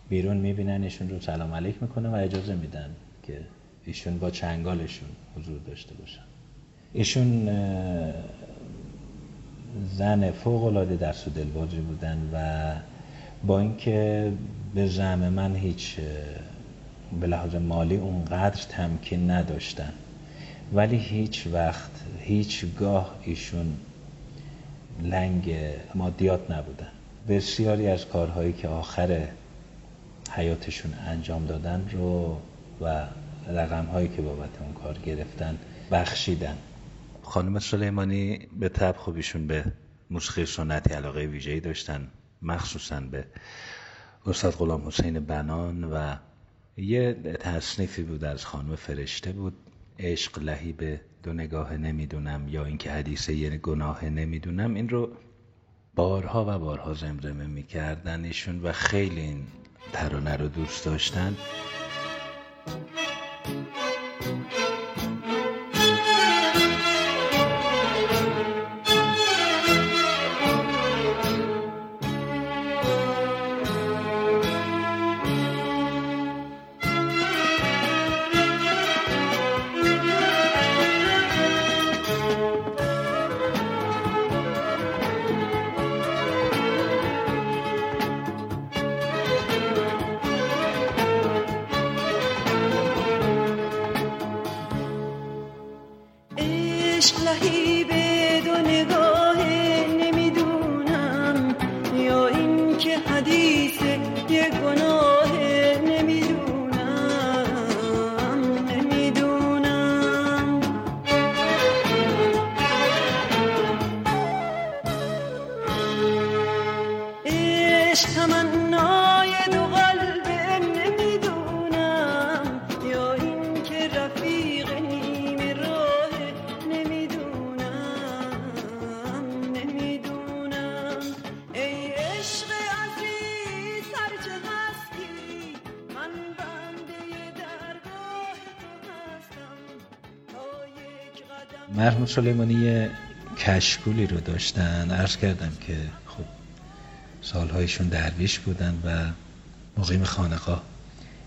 بیرون می‌بینن ایشون رو سلام علیک می‌کنه و اجازه میدن که ایشون با چنگالشون حضور داشته باشن. ایشون زن فوق العاده دست و دلبازی بودن و با اینکه به زعم من هیچ به لحاظ مالی اونقدر تمکین نداشتن. ولی هیچ وقت هیچگاه ایشون لنگ مادیات نبودن. بسیاری از کارهایی که آخر حیاتشون انجام دادن رو و رقم هایی که بابت اون کار گرفتن بخشیدن. خانم سلیمانی به طب خوبیشون به موسیقی سنتی علاقه ویژه‌ای داشتن مخصوصا به استاد غلام حسین بنان و یه تصنیفی بود از خانم فرشته بود عشق لهی به دو نگاه نمی‌دونم یا اینکه حدیثه یه گناه نمی‌دونم. این رو بارها و بارها زمزمه می‌کردن ایشون و خیلی این ترانه رو دوست داشتن. سلیمانی کشکولی رو داشتن. عرض کردم که خب سالهایشون درویش بودن و مقیم خانقاه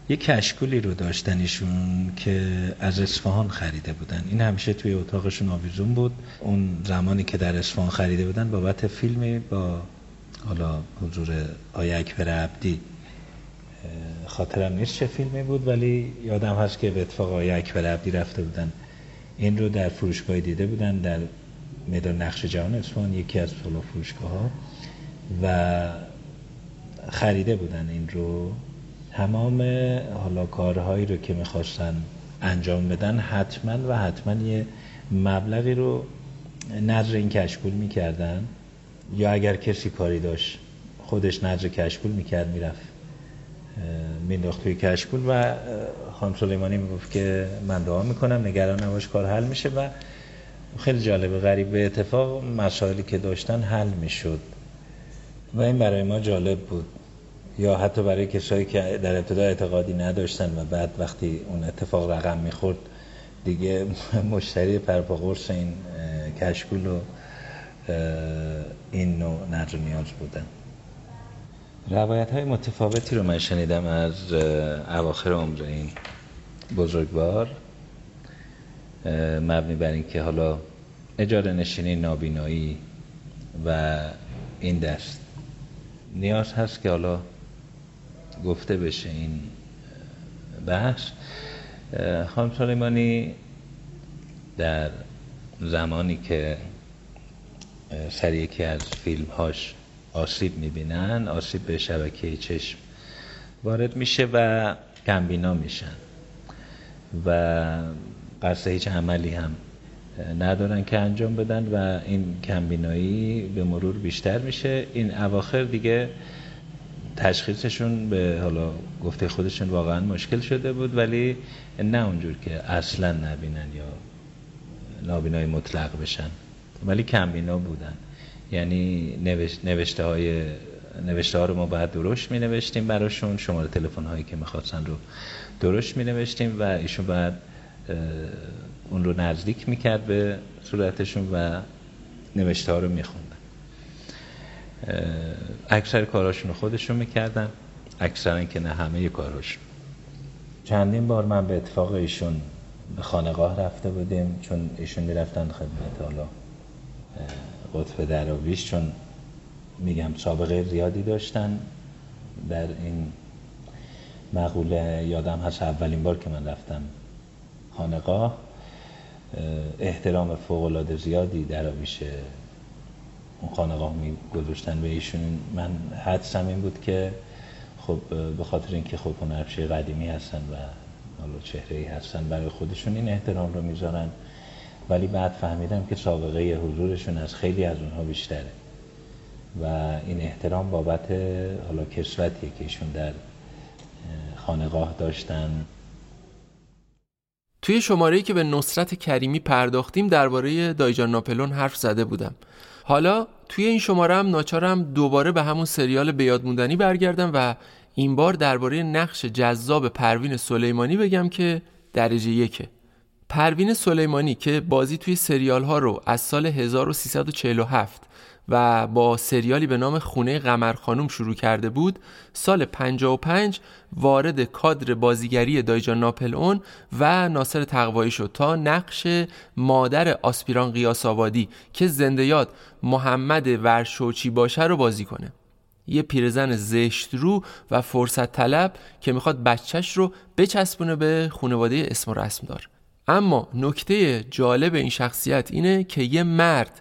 یه کشکولی رو داشتن ایشون که از اصفهان خریده بودن. این همیشه توی اتاقشون آویزون بود. اون زمانی که در اصفهان خریده بودن بابت فیلمی با حالا حضور آیه اکبر عبدی. خاطرم نیست چه فیلمی بود ولی یادم هست که به اتفاق آیه اکبر عبدی رفته بودن. این رو در فروشگاه دیده بودن در میدان نقش جهان اصفهان یکی از فلو فروشگاه ها و خریده بودن این رو. تمام حالا کارهایی رو که می‌خواستن انجام بدن حتما و حتما یه مبلغی رو نظر این کشکول می‌کردن. یا اگر کسی کاری داشت خودش نظر کشکول می‌کرد می‌رفت. مینداخت توی کشکول و خانم سلیمانی می‌گفت که من دعا می‌کنم نگران نباش کار حل میشه و خیلی جالبه غریب به اتفاق مسائلی که داشتن حل می‌شد. و این برای ما جالب بود. یا حتی برای کسایی که در ابتدا اعتقادی نداشتن و بعد وقتی اون اتفاق رقم می‌خورد دیگه مشتری پرپا قرص این کشکول و این نوع نظر نیاز بودن. روایت های متفاوتی رو من شنیدم از اواخر عمر این بزرگوار. مبنی بر اینکه حالا اجاره نشینی نابینایی و این دست. نیاز هست که حالا گفته بشه این بحث. خانم سلیمانی در زمانی که سر یکی از فیلم هاش آسیب می‌بینن آسیب به شبکه چشم وارد میشه و کمبینا میشن و قصد هیچ عملی هم ندارن که انجام بدن و این کمبینایی به مرور بیشتر میشه. این اواخر دیگه تشخیصشون به حالا گفته خودشون واقعا مشکل شده بود ولی نه اونجور که اصلا نبینن یا نابینای مطلق بشن ولی کمبینا بودن. یعنی نوشته های نوشته ها رو ما باید درست می نوشتیم براشون. شماره تلفن هایی که می‌خواستن رو درست می نوشتیم و ایشون باید اون رو نزدیک می‌کرد به صورتشون و نوشته ها رو میخوندن. اکثر کاراشون رو خودشون می‌کردن اکثرا که نه همه کاراشون. چندین بار من به اتفاق ایشون به خانقاه رفته بودیم چون ایشون می‌رفتن خدمت حالا. قطب دراویش چون میگم سابقه زیادی داشتن. در این مقوله یادم هست اولین بار که من رفتم خانقاه احترام فوق زیادی دراویش اون خانقاه می گذاشتن به ایشون. من حدسم این بود که خب به خاطر اینکه خب هنرپیشه قدیمی هستن و حالا چهره ای هستن برای خودشون این احترام رو می‌ذارن. ولی بعد فهمیدم که سابقه حضورشون از خیلی از اونها بیشتره. و این احترام بابت حالا کسوتیه که ایشون در خانقاه داشتن. توی شماره که به نصرت کریمی پرداختیم درباره دایجان ناپلون حرف زده بودم. حالا توی این شماره هم ناچارم دوباره به همون سریال موندنی برگردم و این بار درباره نقش جذاب پروین سلیمانی بگم که درجه یکه. پروین سلیمانی که بازی توی سریال ها رو از سال 1347 و با سریالی به نام خونه قمر خانوم شروع کرده بود سال 55 وارد کادر بازیگری دایجان ناپل اون و ناصر تقوایی شد تا نقش مادر آسپیران قیاس آبادی که زنده یاد محمد ورشوچی باشه رو بازی کنه. یه پیرزن زشت رو و فرصت طلب که می‌خواد بچهش رو بچسبونه به خانواده اسم و رسم دار اما نکته جالب این شخصیت اینه که یه مرد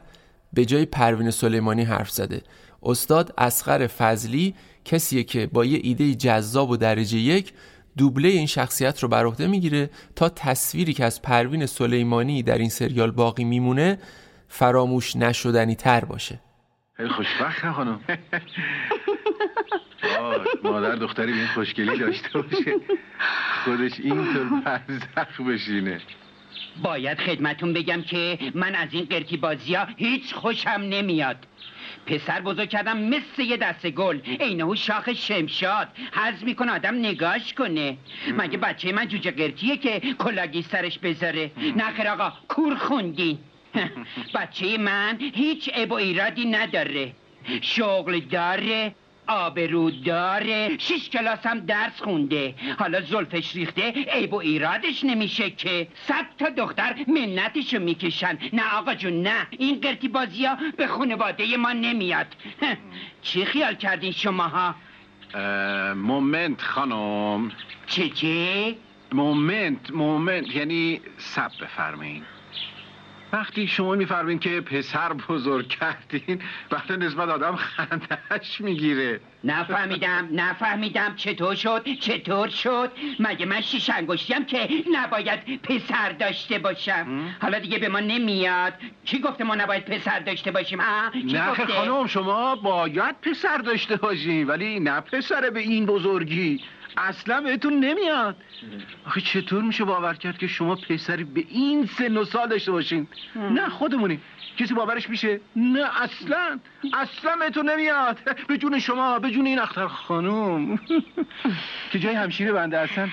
به جای پروین سلیمانی حرف زده. استاد اسقر فضلی کسیه که با یه ایده جذاب و درجه یک دوبله این شخصیت رو بر عهده می‌گیره تا تصویری که از پروین سلیمانی در این سریال باقی میمونه فراموش نشدنی تر باشه. خیلی خوشبخت خانم. مادر دختری این خوشگلی داشته باشه. خودش اینطور پرزخ بشینه. باید خدمتون بگم که من از این قرتی بازی ها هیچ خوشم نمیاد. پسر بزرگ کردم مثل یه دست گل. اینهو شاخ شمشاد. حز می‌کنه آدم نگاش کنه. مگه بچه من جوجه قرتیه که کلاگی سرش بذاره؟ نخیر آقا کور خوندین بچه من هیچ عیب و ایرادی نداره. شغل داره. آبرو داره. شش کلاس هم درس خونده. حالا زلفش ریخته. عیب و ایرادش نمیشه که. صد تا دختر منتشو می‌کشن. نه آقا جون نه. این قرتی بازی ها به خانواده ما نمیاد. چی خیال کردین شماها؟ اه، moment خانم. چه چه؟ moment moment. یعنی صبر بفرمایین. وقتی شما میفرمایین که پسر بزرگ کردین وقتی نسبت آدم خندهش می‌گیره. نفهمیدم نفهمیدم چطور شد چطور شد. مگه من شیش انگشتیم که نباید پسر داشته باشم؟ حالا دیگه به ما نمیاد. کی گفته ما نباید پسر داشته باشیم؟ کی نه؟ خانم شما باید پسر داشته باشین ولی نه پسر به این بزرگی. اصلا بهتون نمیاد. آخه چطور میشه باور کرد که شما پسری به این سن و سال داشته باشین؟ نه خودمونیم کسی باورش میشه؟ نه اصلا. اصلا بهتون نمیاد. به جون شما به جون این اختر خانم. که جای همشیره بنده هستن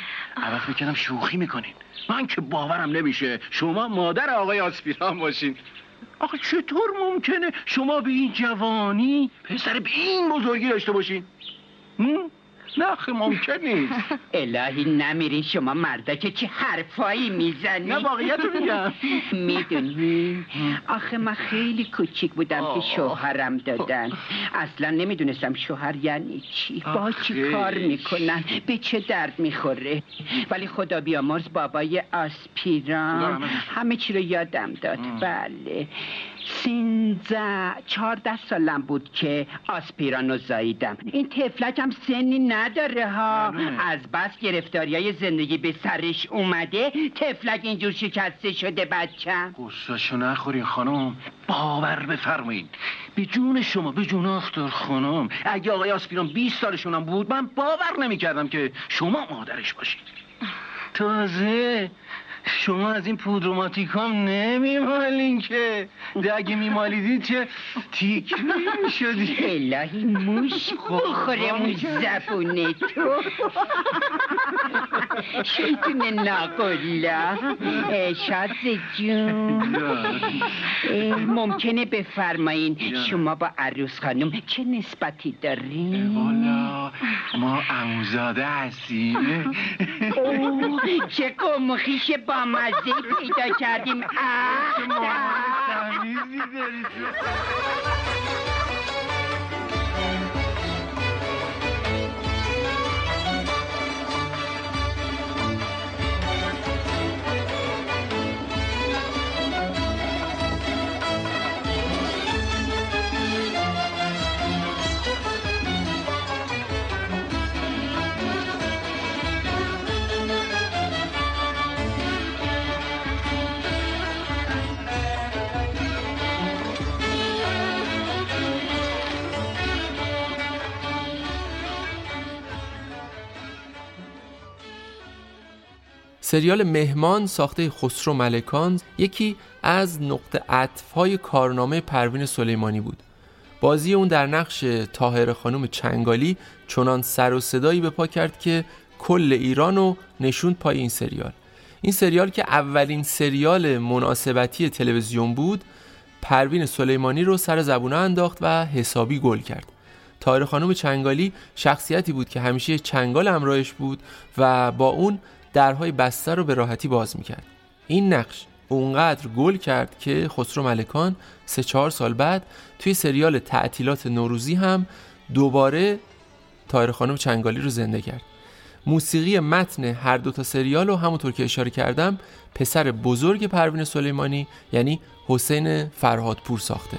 فکر کردم شوخی می‌کنین. من که باورم نمیشه. شما مادر آقای آسپیران باشین. آخه چطور ممکنه شما به این جوانی پسر به این بزرگی داشته باشین؟ نه آخه ممکن نیست. الهی نمیرین شما مردا که چه حرفایی می‌زنی؟ نه واقعیت رو میگم. می‌دونی؟ آخه من خیلی کوچیک بودم که شوهرم دادن. اصلا نمی‌دونستم شوهر یعنی چی. با چی. کار می‌کنن؟ به چه درد می‌خوره؟ ولی خدا بیامرز بابای آسپیران. همه چی رو یادم داد. بله. سینزه چهارده سالم بود که آسپیران رو زاییدم این تفلک هم سنی نداره ها. از بس گرفتاری های زندگی به سرش اومده تفلک اینجور شکسته شده بچم قصهشو نخورین خانم. باور بفرمایین به جون شما به جون اختر خانم. اگه آقای آسپیران 20 سالشون هم بود من باور نمی‌کردم که شما مادرش باشید. تازه شما از این پودروماتیک هم نمیمالین که. ده اگه میمالیدین چه تیک شدی الهی موش بخوره اون زبونه تو. شیطون ناقلا. شاد جون. ممکنه بفرمایین شما با عروس خانم چه نسبتی دارین؟ والا. ما عموزاده هستیم. چه قوم و خیش با مزه پیدا کردیم. سریال مهمان ساخته خسرو ملکان یکی از نقطه عطفهای کارنامه پروین سلیمانی بود. بازی اون در نقش تاهر خانم چنگالی چنان سر و صدایی به پا کرد که کل ایران رو نشوند پای این سریال. این سریال که اولین سریال مناسبتی تلویزیون بود پروین سلیمانی رو سر زبونه انداخت و حسابی گل کرد. تاهر خانم چنگالی شخصیتی بود که همیشه چنگال همراهش بود و با اون درهای بسته رو به راحتی باز می‌کرد. این نقش اونقدر گل کرد که خسرو ملکان سه چهار سال بعد توی سریال تعطیلات نوروزی هم دوباره تایر خانم چنگالی رو زنده کرد. موسیقی متن هر دو تا سریال رو همونطور که اشاره کردم پسر بزرگ پروین سلیمانی یعنی حسین فرهادپور ساخته.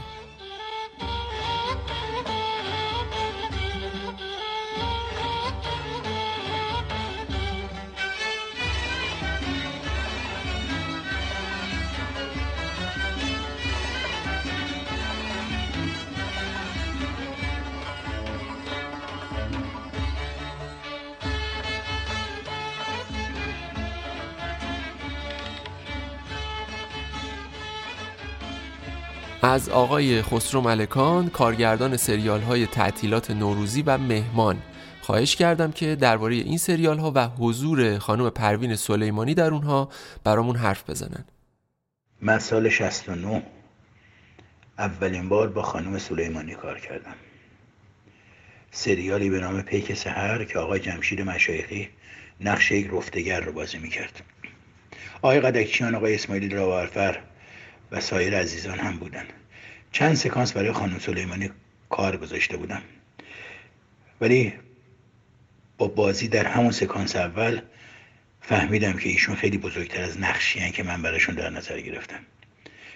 از آقای خسرو ملکان کارگردان سریال های تعطیلات نوروزی و مهمان. خواهش کردم که درباره این سریال ها و حضور خانم پروین سلیمانی در اونها برامون حرف بزنن. من سال 69 اولین بار با خانم سلیمانی کار کردم. سریالی به نام پیک سهر که آقای جمشید مشایخی نقش یک رفتگر رو بازی می‌کرد. آقای قدکچیان آقای اسماعیل راورفر و سایر عزیزان هم بودن. چند سکانس برای خانم سلیمانی کار گذاشته بودم. ولی با بازی در همون سکانس اول فهمیدم که ایشون خیلی بزرگتر از نقشی که من براشون در نظر گرفتم.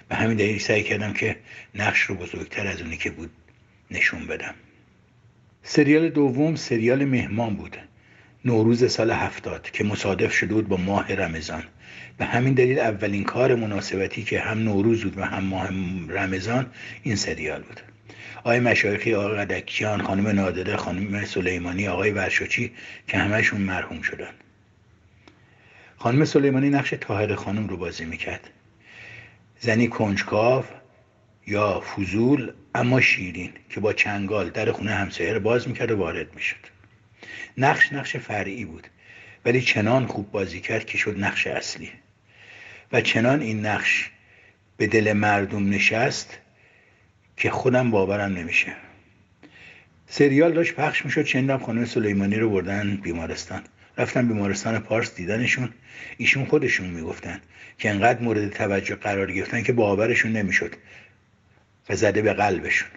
به همین دلیل سعی کردم که نقش رو بزرگتر از اونی که بود نشون بدم. سریال دوم سریال مهمان بود. نوروز سال هفتاد که مصادف شده بود با ماه رمضان. به همین دلیل اولین کار مناسبتی که هم نوروز بود و هم ماه رمضان این سریال بود. آقای مشایخی آقای قدکیان خانم نادره خانم سلیمانی آقای ورشوچی که همشون مرحوم شدن. خانم سلیمانی نقش تاهر خانم رو بازی می‌کرد. زنی کنجکاو یا فضول اما شیرین که با چنگال در خونه همسایه رو باز می‌کرد و وارد می‌شد. نقش نقش فرعی بود ولی چنان خوب بازی کرد که شد نقش اصلی. و چنان این نقش به دل مردم نشست که خودم باورم نمیشه. سریال داشت پخش می‌شد چندم خانم سلیمانی رو بردن بیمارستان. رفتن بیمارستان پارس دیدنشون. ایشون خودشون می‌گفتن که انقدر مورد توجه قرار گرفتن که باورشون نمی‌شد و زده به قلبشون.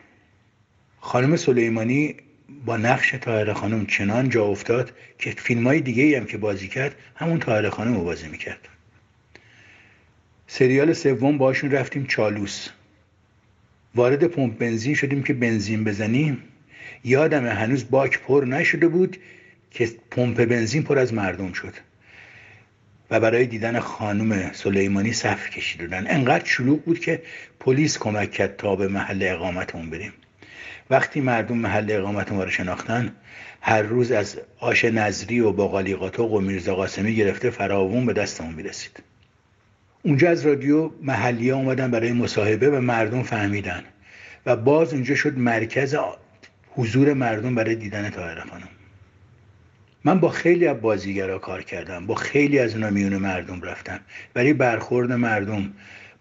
خانم سلیمانی با نقش تاهر خانم چنان جا افتاد که فیلم های دیگه هم که بازی کرد همون تاهر خانم رو بازی می‌کرد. سریال سوم باشون رفتیم چالوس. وارد پمپ بنزین شدیم که بنزین بزنیم. یادم هنوز باک پر نشده بود که پمپ بنزین پر از مردم شد. و برای دیدن خانم سلیمانی صف کشیدن. انقدر شلوغ بود که پلیس کمک کرد تا به محل اقامتمون بریم. وقتی مردم محل اقامت ما رو شناختن هر روز از آش نظری و باقالی قاطق و میرزا قاسمی گرفته فراوون به دستمون می‌رسید. اونجا از رادیو محلی ها اومدن برای مصاحبه و مردم فهمیدن. و باز اونجا شد مرکز حضور مردم برای دیدن تاهر خانم من با خیلی از بازیگرا کار کردم. با خیلی از اونا میون مردم رفتم. برای برخورد مردم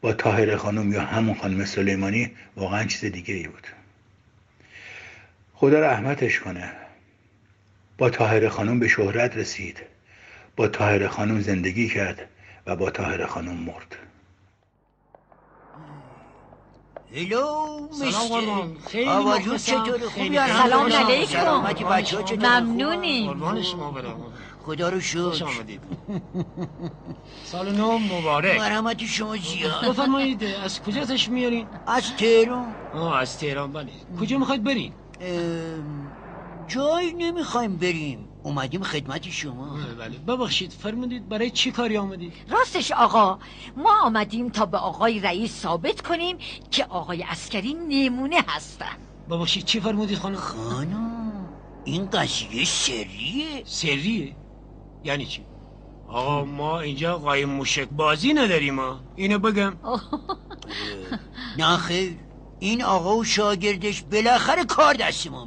با تاهر خانم یا همون خانم سلیمانی واقعا چیز دیگه ای بود. خدا رحمتش کنه. با تاهر خانم به شهرت رسید. با تاهر خانم زندگی کرد. و با تاهر خانم مرد. هلو سلام خیلی آواجون خیلی خوبی سلام. علیکم. بچه ممنونیم. قربان شما برم. خدا رو شکر. خوش آمدید. سال نو مبارک. مرحمت شما زیاد بفرمایید از کجا تش میارین؟ از تهران. آه از تهران بله. کجا می‌خواید برین؟ جایی نمی‌خوایم بریم. اومدیم خدمت شما. بله ببخشید فرمودید برای چی کاری آمدید؟ راستش آقا ما آمدیم تا به آقای رئیس ثابت کنیم که آقای اسکری نمونه هستن. ببخشید چی فرمودید خانم؟ خانم این قضیه سریه. سریه؟ یعنی چی؟ آقا ما اینجا قایم موشک بازی نداریم ها. اینو بگم. نه خیر. این آقا و شاگردش بالاخره کار دست ما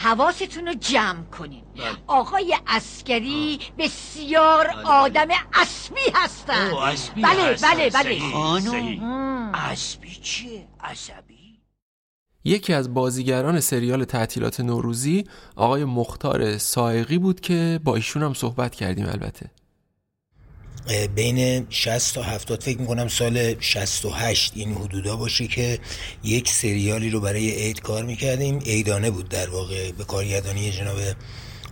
حواستون رو جمع کنین. آقای اسکری بسیار آدم اسبی هستن. اسبی بله هستن. بله بله. صحیح، صحیح. مم. اسبی چیه؟ عصبی؟ یکی از بازیگران سریال تعطیلات نوروزی آقای مختار سائقی بود که با ایشون هم صحبت کردیم البته. بین 60 تا 70 فکر می‌کنم سال 68 این حدودا باشه که یک سریالی رو برای عید کار می‌کردیم. عیدانه بود در واقع به کارگردانی جناب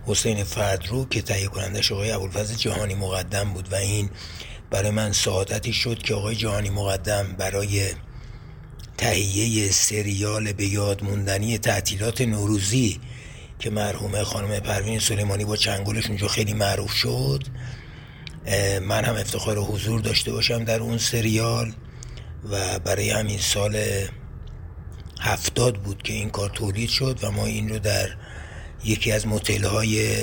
حسین فردرو که تهیه کنندش آقای ابوالفضل جهانی مقدم بود و این برای من سعادتی شد که آقای جهانی مقدم برای تهیه سریال به یاد موندنی تعطیلات نوروزی که مرحومه خانم پروین سلیمانی با چنگلش اونجا خیلی معروف شد من هم افتخار حضور داشته باشم در اون سریال و برای همین سال هفتاد بود که این کار تولید شد و ما این رو در یکی از موتیل های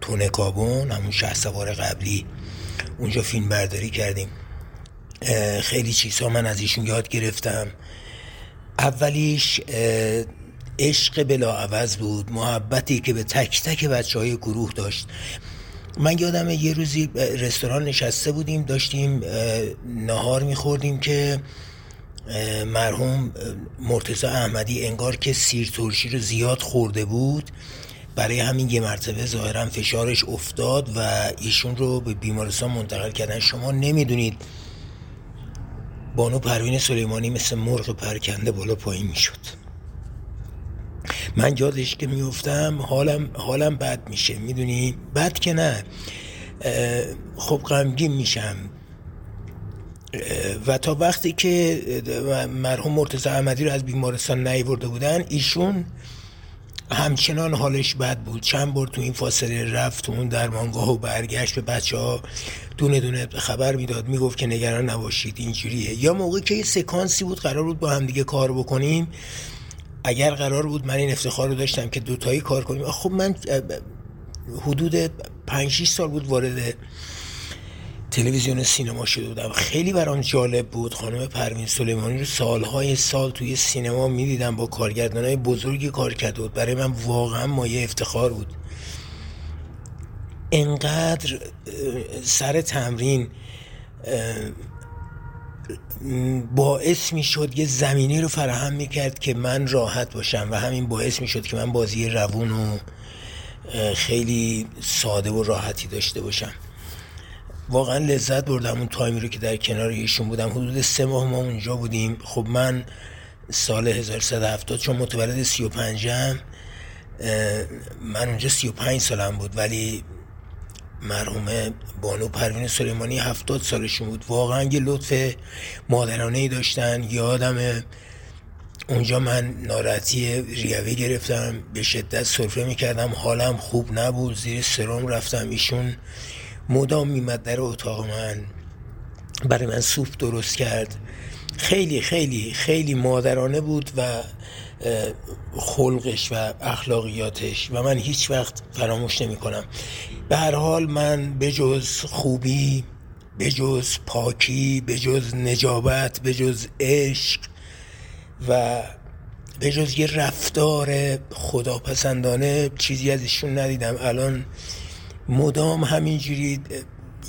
تونه کابون همون شه سوار قبلی اونجا فیلم برداری کردیم. خیلی چیزها من از ایشون یاد گرفتم. اولیش عشق بلا عوض بود محبتی که به تک تک بچه های گروه داشت. من یادم یه روزی رستوران نشسته بودیم داشتیم نهار میخوردیم که مرحوم مرتزا احمدی انگار که سیر ترشی رو زیاد خورده بود. برای همین یه مرتبه ظاهرا فشارش افتاد و ایشون رو به بیمارستان منتقل کردن. شما نمی‌دونید بانو پروین سلیمانی مثل مرغ پرکنده بالا پایین می‌شد. من یادش که میفتم حالم حالم بد میشه می‌دونی؟ بد که نه. خب غمگین میشم. و تا وقتی که مرحوم مرتضی احمدی رو از بیمارستان نیورده بودن ایشون همچنان حالش بد بود. چند بار تو این فاصله رفت تو اون درمانگاه و برگشت به بچه ها دونه دونه خبر می‌داد. می‌گفت که نگران نباشید اینجوریه. یا موقعی که یه سکانسی بود قرار بود با همدیگه کار بکنیم اگر قرار بود من این افتخار رو داشتم که دوتایی کار کنیم خب من حدود 5 سال بود وارد تلویزیون سینما شده بودم. خیلی برام جالب بود. خانم پروین سلیمانی رو سالهای سال توی سینما می‌دیدم با های بزرگی کار کرده بود. برای من واقعا مایه افتخار بود. انقدر سر تمرین باعث می شد یه زمینی رو فراهم می کرد که من راحت باشم و همین باعث می شد که من بازی روون و خیلی ساده و راحتی داشته باشم. واقعا لذت بردم اون تایمی رو که در کنار ایشون بودم. حدود سه ماه ما اونجا بودیم. خب من سال 1370 چون متولد 35 م من اونجا 35 سالم بود. ولی مرحوم بانو پروین سلیمانی هفتاد سالشون بود. واقعا یه لطف مادرانه ای داشتن. یادم اونجا من ناراحتی ریوی گرفتم. به شدت سرفه می‌کردم. حالم خوب نبود. زیر سرم رفتم. ایشون مدام میمد در اتاق من. برای من سوپ درست کرد. خیلی خیلی خیلی مادرانه بود و خلقش و اخلاقیاتش. و من هیچ وقت فراموش نمی کنم به هر حال من بجز خوبی بجز پاکی بجز نجابت بجز عشق و بجز یه رفتار خداپسندانه چیزی از ایشون ندیدم. الان مدام همینجوری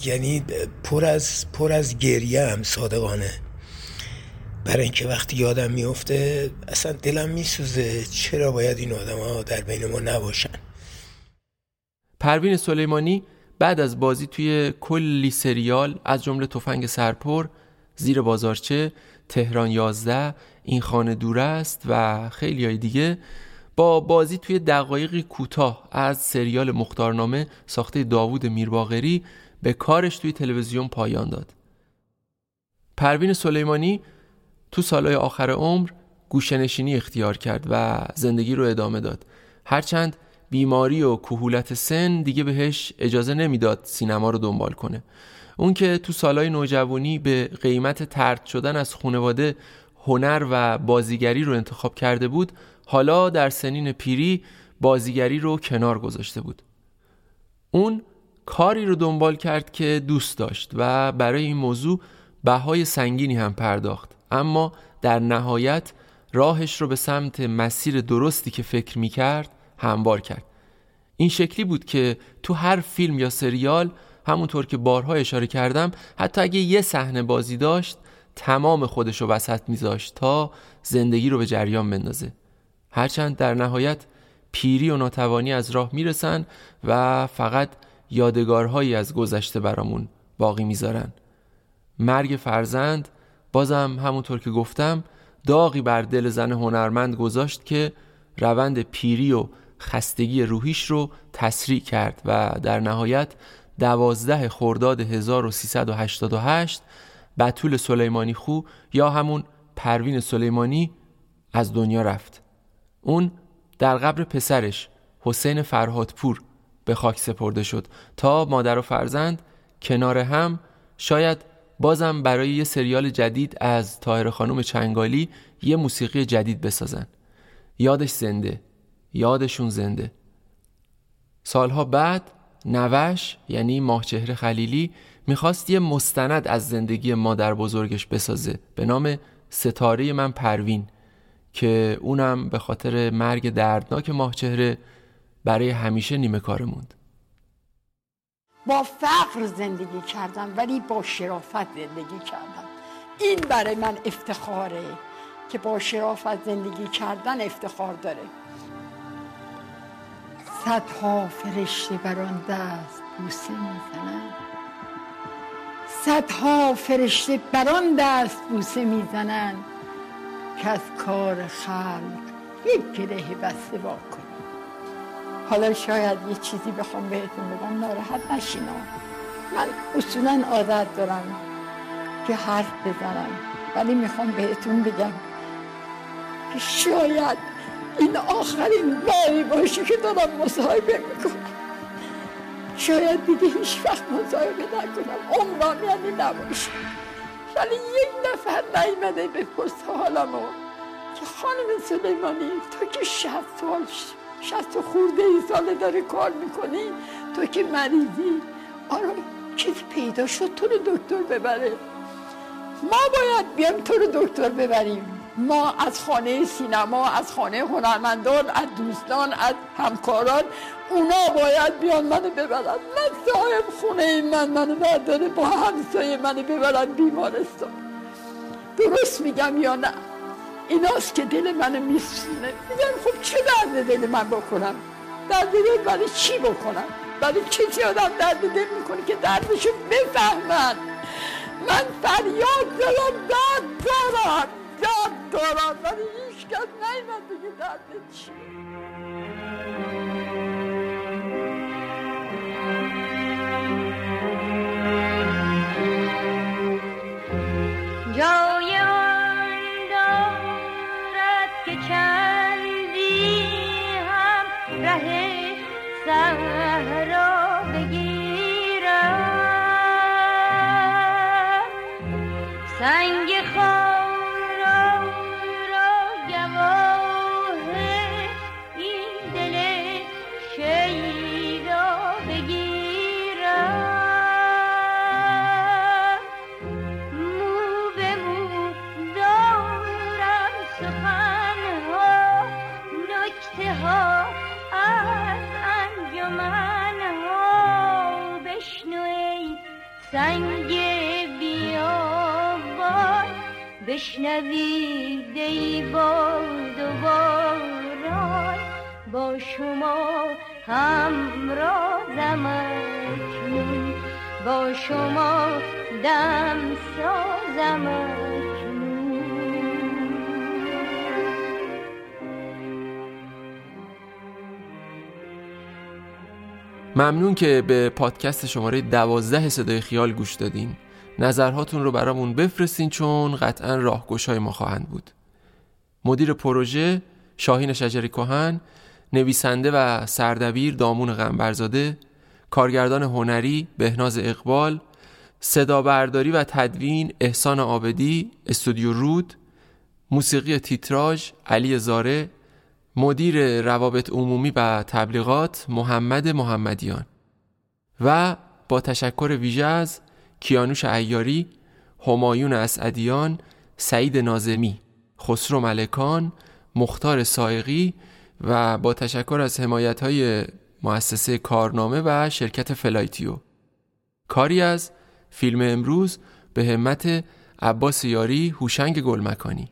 یعنی پر از پر از گریه هم صادقانه. برای اینکه وقتی یادم میفته اصلا دلم میسوزه چرا باید این آدم ها در بین ما نباشن. پروین سلیمانی بعد از بازی توی کلی سریال از جمله تفنگ سرپر زیر بازارچه تهران 11 این خانه دور است و خیلی های دیگه با بازی توی دقایقی کوتاه از سریال مختارنامه ساخته داوود میرباغری به کارش توی تلویزیون پایان داد. پروین سلیمانی تو سالهای آخر عمر گوشنشینی اختیار کرد و زندگی رو ادامه داد. هرچند بیماری و کهولت سن دیگه بهش اجازه نمی‌داد سینما رو دنبال کنه. اون که تو سالهای نوجوانی به قیمت ترد شدن از خانواده هنر و بازیگری رو انتخاب کرده بود حالا در سنین پیری بازیگری رو کنار گذاشته بود. اون کاری رو دنبال کرد که دوست داشت و برای این موضوع بهای سنگینی هم پرداخت. اما در نهایت راهش رو به سمت مسیر درستی که فکر می کرد هموار کرد. این شکلی بود که تو هر فیلم یا سریال همونطور که بارها اشاره کردم حتی اگه یه صحنه بازی داشت تمام خودش رو وسط میذاشت تا زندگی رو به جریان بندازه. هرچند در نهایت پیری و ناتوانی از راه می‌رسن و فقط یادگارهایی از گذشته برامون باقی می‌ذارن. مرگ فرزند بازم همونطور که گفتم داغی بر دل زن هنرمند گذاشت که روند پیری و خستگی روحیش رو تسریع کرد و در نهایت دوازده خرداد 1388 بطول سلیمانی خو یا همون پروین سلیمانی از دنیا رفت. اون در قبر پسرش حسین فرهادپور به خاک سپرده شد تا مادر و فرزند کنار هم شاید بازم برای یه سریال جدید از تاهر خانم چنگالی یه موسیقی جدید بسازن. یادش زنده یادشون زنده. سالها بعد نوش یعنی ماهچهره خلیلی می‌خواست یه مستند از زندگی مادر بزرگش بسازه به نام ستاره من پروین که اونم به خاطر مرگ دردناک ماهچهره برای همیشه نیمه کار موند. با فقر زندگی کردم ولی با شرافت زندگی کردم. این برای من افتخاره که با شرافت زندگی کردن افتخار داره. صدها فرشته بر آن دست بوسه می‌زنند. صدها فرشته بر آن دست بوسه می‌زنند که از کار خلق یک گره بسته وا حالا شاید یه چیزی بخوام بهتون بگم ناراحت نشینا من اصولا عادت دارم که حرف بزنم ولی می‌خوام بهتون بگم که شاید این آخرین باری باشه که دارم مصاحبه می‌کنم شاید دیگه هیچ وقت مصاحبه نکنم. عمرم یعنی نباشه. ولی یک نفر نیمده بپرسه حالمو. که خانم سلیمانی تو که شهست سال شهست خورده ای ساله داره کار می‌کنی؟ تو که مریضی؟ آره کسی پیدا شد تو رو دکتر ببره. ما باید بیام تو رو دکتر ببریم. ما از خانه سینما از خانه هنرمندان از دوستان از همکاران اونا باید بیان منو ببرن. نه صاحب خونه من منو برداره با همسایه منو ببرن بیمارستان. درست میگم یا نه؟ ایناست که دل منو میسونه میگم خب چه درد دل من بکنم؟ درد دل برای چی بکنم؟ برای چی آدم درد دل می‌کنه که دردشو بفهمن. من فریاد دارم درد دارم. درد دارم ولی هیچ کس نیمد بگه درد چی؟ چندی هم ره سنگ خارا ممنون که به پادکست شماره دوازده صدای خیال گوش دادین. نظرهاتون رو برامون بفرستین چون قطعا راهگشای ما خواهند بود. مدیر پروژه شاهین شجری کهن نویسنده و سردبیر دامون غنبرزاده کارگردان هنری بهناز اقبال صدا برداری و تدوین احسان آبدی استودیو رود موسیقی تیتراژ علی زاره مدیر روابط عمومی و تبلیغات محمد محمدیان و با تشکر ویژه از کیانوش ایاری، همایون اسعدیان، سعید ناظمی، خسرو ملکان، مختار سائقی و با تشکر از حمایت های مؤسسه کارنامه و شرکت فلایتیو. کاری از فیلم امروز به همت عباس یاری هوشنگ گلمکانی.